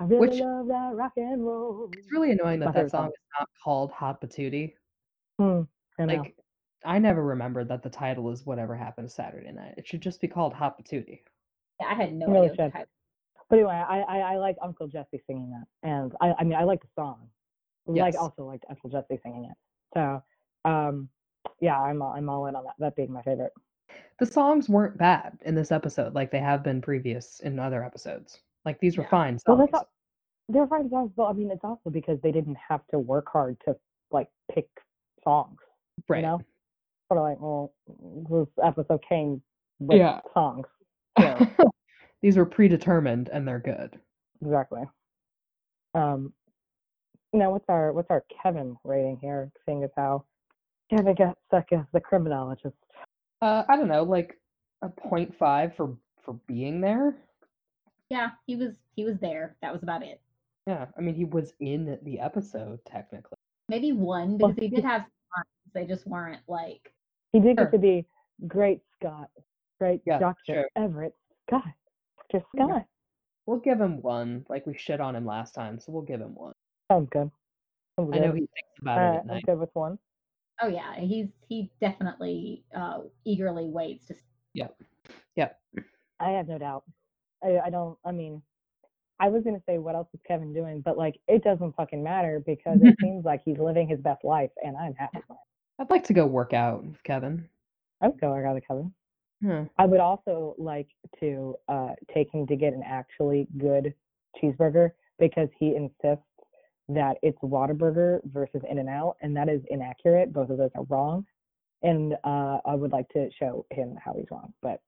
Speaker 2: I really
Speaker 3: Which-
Speaker 2: love that rock and roll.
Speaker 3: It's really annoying
Speaker 2: My
Speaker 3: that that song
Speaker 2: song.
Speaker 3: is not called Hot Patootie.
Speaker 2: Hmm, I know.
Speaker 3: Like, I never remembered that the title is Whatever Happened Saturday Night. It should just be called Hot Patootie.
Speaker 4: Yeah, I had no
Speaker 2: Really
Speaker 4: idea. what the
Speaker 2: should.
Speaker 4: title-
Speaker 2: But anyway, I, I I like Uncle Jesse singing that, and I I mean I like the song. Like
Speaker 3: Yes.
Speaker 2: also liked Uncle Jesse singing it. So, um, yeah, I'm all, I'm all in on that. That being my favorite.
Speaker 3: The songs weren't bad in this episode, like they have been previous in other episodes. Like these were
Speaker 4: Yeah.
Speaker 3: fine
Speaker 2: Well,
Speaker 3: songs.
Speaker 2: that's not, they're fine songs, but I mean, it's also because they didn't have to work hard to like pick songs.
Speaker 3: right.
Speaker 2: You know, sort of like, well, this episode came with
Speaker 3: Yeah.
Speaker 2: songs. So,
Speaker 3: these were predetermined and they're good.
Speaker 2: exactly. Um, now what's our what's our Kevin rating here? Seeing as how Kevin got stuck as the criminologist.
Speaker 3: Uh, I don't know, like a 0.5 for for being there.
Speaker 4: Yeah, he was he was there. That was about it.
Speaker 3: Yeah, I mean he was in the episode technically.
Speaker 4: Maybe one
Speaker 2: Well,
Speaker 4: because he did have lines. They just weren't like
Speaker 2: He did
Speaker 3: Sure.
Speaker 2: get to be great Scott, great
Speaker 3: Yeah,
Speaker 2: Doctor
Speaker 3: sure.
Speaker 2: Everett Scott, Doctor
Speaker 3: Yeah.
Speaker 2: Scott.
Speaker 3: We'll give him one. Like we shit on him last time, so we'll give him one.
Speaker 2: Sounds good. Sounds
Speaker 3: I know he thinks about
Speaker 2: All
Speaker 3: it
Speaker 2: right,
Speaker 3: at
Speaker 2: I'm
Speaker 3: night.
Speaker 2: good with one.
Speaker 4: oh yeah, he's he definitely uh eagerly waits to Yep. Yep.
Speaker 2: I have no doubt. I, I don't. I mean, I was gonna say what else is Kevin doing, but like it doesn't fucking matter because it seems like he's living his best life, and I'm happy.
Speaker 3: I'd like to go work out with Kevin.
Speaker 2: I would go work out with Kevin.
Speaker 3: Hmm.
Speaker 2: I would also like to uh, take him to get an actually good cheeseburger because he insists that it's Whataburger versus In and Out, and that is inaccurate. Both of those are wrong, and uh, I would like to show him how he's wrong. But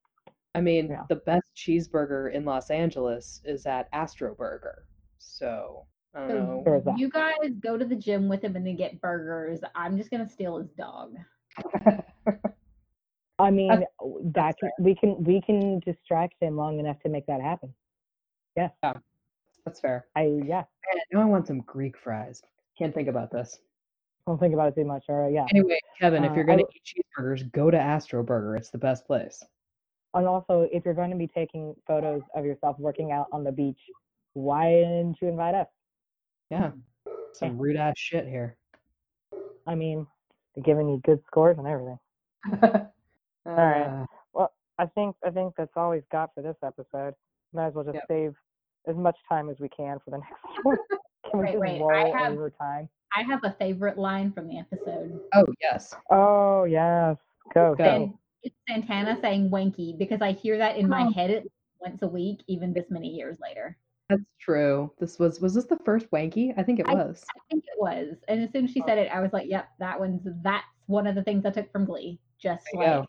Speaker 3: I mean,
Speaker 2: Yeah.
Speaker 3: the best cheeseburger in Los Angeles is at Astro Burger. So I don't
Speaker 4: So
Speaker 3: know.
Speaker 2: There is that.
Speaker 4: you guys go to the gym with him and then get burgers. I'm just gonna steal his dog.
Speaker 2: I mean,
Speaker 3: That's-
Speaker 2: w- that can, we can we can distract him long enough to make that happen. Yeah.
Speaker 3: That's fair.
Speaker 2: I yeah,
Speaker 3: Man, now I want some Greek fries. Can't think about this.
Speaker 2: don't think about it too much. All right, yeah.
Speaker 3: Anyway, Kevin, if
Speaker 2: Uh,
Speaker 3: you're gonna
Speaker 2: w-
Speaker 3: eat cheeseburgers, go to Astro Burger. It's the best place.
Speaker 2: And also, if you're going to be taking photos of yourself working out on the beach, why didn't you invite us?
Speaker 3: Yeah. Some rude ass shit here.
Speaker 2: I mean, they're giving you good scores and everything. right.
Speaker 3: Uh,
Speaker 2: Well, I think I think that's all we've got for this episode. Might as well just
Speaker 3: Yep.
Speaker 2: save as much time as we can for the next one. Can we
Speaker 4: Wait,
Speaker 2: just
Speaker 4: wait, I
Speaker 2: roll
Speaker 4: have-
Speaker 2: over time?
Speaker 4: I have a favorite line from the episode.
Speaker 3: oh yes.
Speaker 2: Oh yes, go.
Speaker 3: Go.
Speaker 2: go.
Speaker 4: And it's Santana saying wanky because I hear that in my
Speaker 2: Oh.
Speaker 4: head at least once a week, even this many years later.
Speaker 3: That's true. This was was this the first wanky? I think it was.
Speaker 4: I think it was. And as soon as she said it, I was like, yep, that one's that's one of the things I took from Glee. Just
Speaker 3: There you
Speaker 4: like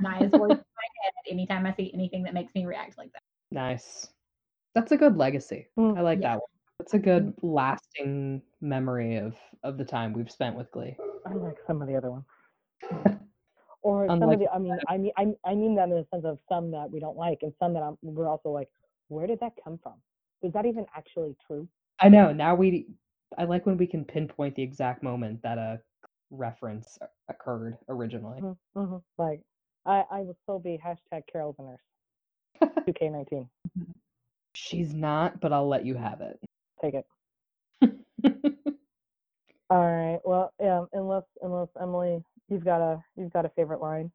Speaker 4: Naya's voice in my head anytime I see anything that makes me react like that.
Speaker 3: Nice. That's a good legacy.
Speaker 2: Mm,
Speaker 3: I like
Speaker 4: yeah.
Speaker 3: that one. That's a good lasting memory of of the time we've spent with Glee.
Speaker 2: I like some of the other ones. Or some of the, I mean, I mean, I, I mean that in the sense of some that we don't like, and some that I'm, we're also like, where did that come from? Is that even actually true?
Speaker 3: I know. Now we I like when we can pinpoint the exact moment that a reference occurred originally.
Speaker 2: Mm-hmm. Like, I, I will still be hashtag Carol the nurse. 2K19.
Speaker 3: She's not, but I'll let you have it.
Speaker 2: Take it. All right. Well, yeah. Unless unless Emily, you've got a you've got a favorite line.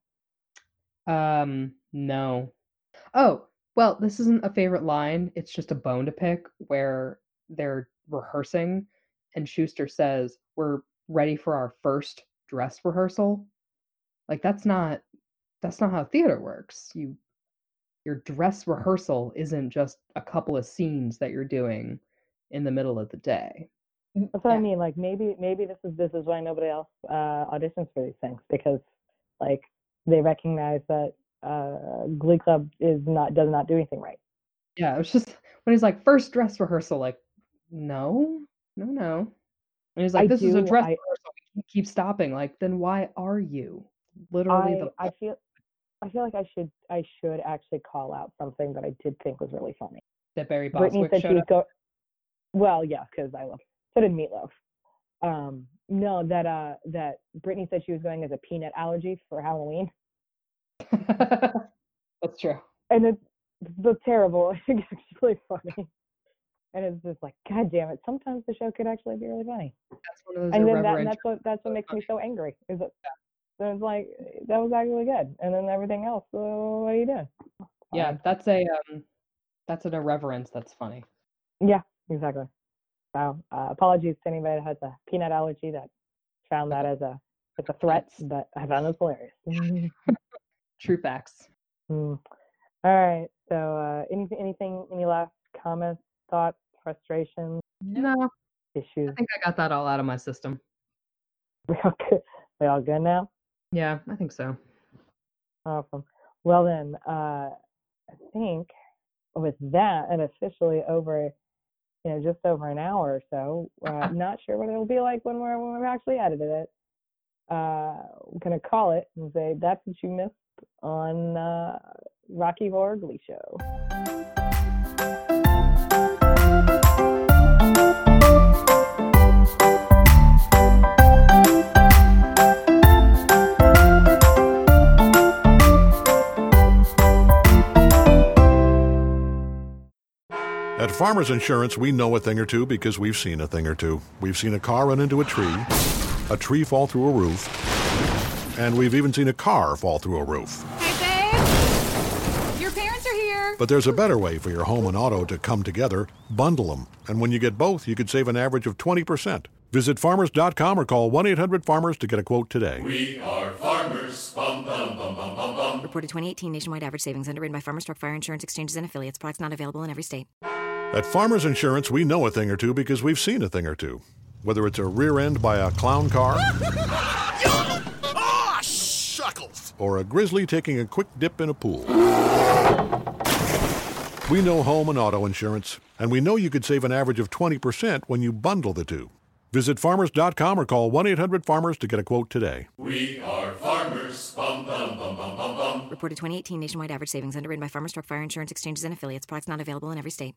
Speaker 3: Um, no. Oh, well, this isn't a favorite line. It's just a bone to pick where they're rehearsing and Schuester says, "We're ready for our first dress rehearsal." Like that's not that's not how theater works. You your dress rehearsal isn't just a couple of scenes that you're doing in the middle of the day.
Speaker 2: That's what
Speaker 4: Yeah.
Speaker 2: I mean. Like maybe maybe this is this is why nobody else uh, auditions for these things because like they recognize that uh, Glee Club is not does not do anything right.
Speaker 3: Yeah, it was just when he's like first dress rehearsal, like no, no, no. And he's like,
Speaker 2: I
Speaker 3: this is a dress
Speaker 2: I-
Speaker 3: rehearsal. We can't keep stopping. Like, then why are you? Literally,
Speaker 2: I
Speaker 3: the
Speaker 2: I feel I feel like I should I should actually call out something that I did think was really funny.
Speaker 3: that Barry
Speaker 2: Brittany said she was go. Well, yeah, because I love. So did Meatloaf. Um, no, that uh, that Brittany said she was going as a peanut allergy for Halloween,
Speaker 3: That's true.
Speaker 2: and it's the terrible. It's actually funny, and it's just like, God damn it! Sometimes the show could actually be really funny,
Speaker 3: That's one of those
Speaker 2: and then that, and that's what that's what makes me so angry. Is that so it's like that was actually good, and then everything else. Uh, what are you doing?
Speaker 3: yeah, that's a um, that's an irreverence. That's funny.
Speaker 2: Yeah, exactly. So uh, apologies to anybody that has a peanut allergy that found that as a as a threat, but I found this hilarious.
Speaker 3: True facts.
Speaker 2: Mm. All right. So uh, anything, anything, any last comments, thoughts, frustrations,
Speaker 3: No,
Speaker 2: issues?
Speaker 3: I think I got that all out of my system.
Speaker 2: We all good? We all good now?
Speaker 3: Yeah, I think so.
Speaker 2: Awesome. Well then, uh, I think with that, and officially over, you know, just over an hour or so. Uh, not sure what it'll be like when we're when we've actually edited it. Uh, I'm gonna call it and say that's what you missed on uh, Rocky Horror Glee Show.
Speaker 5: At Farmers Insurance, we know a thing or two because we've seen a thing or two. We've seen a car run into a tree, a tree fall through a roof, and we've even seen a car fall through a roof.
Speaker 6: Hey, babe! Your parents are here!
Speaker 5: But there's a better way for your home and auto to come together bundle them. And when you get both, you could save an average of 20%. Visit farmers.com or call 1 800 Farmers to get a quote today. We are farmers.
Speaker 7: Bum, bum, bum, Reported 2018 nationwide average savings underwritten by Farmers Truck Fire Insurance Exchanges and Affiliates. Products not available in every state.
Speaker 5: At Farmers Insurance, we know a thing or two because we've seen a thing or two. Whether it's a rear end by a clown car
Speaker 8: Ah, shuckles!
Speaker 5: or a grizzly taking a quick dip in a pool. We know home and auto insurance, and we know you could save an average of 20% when you bundle the two. Visit farmers.com or call 1 800 Farmers to get a quote today. We are farmers.
Speaker 7: Reported 2018 nationwide average savings underwritten by Farmers Truck Fire Insurance Exchanges and Affiliates. Products not available in every state.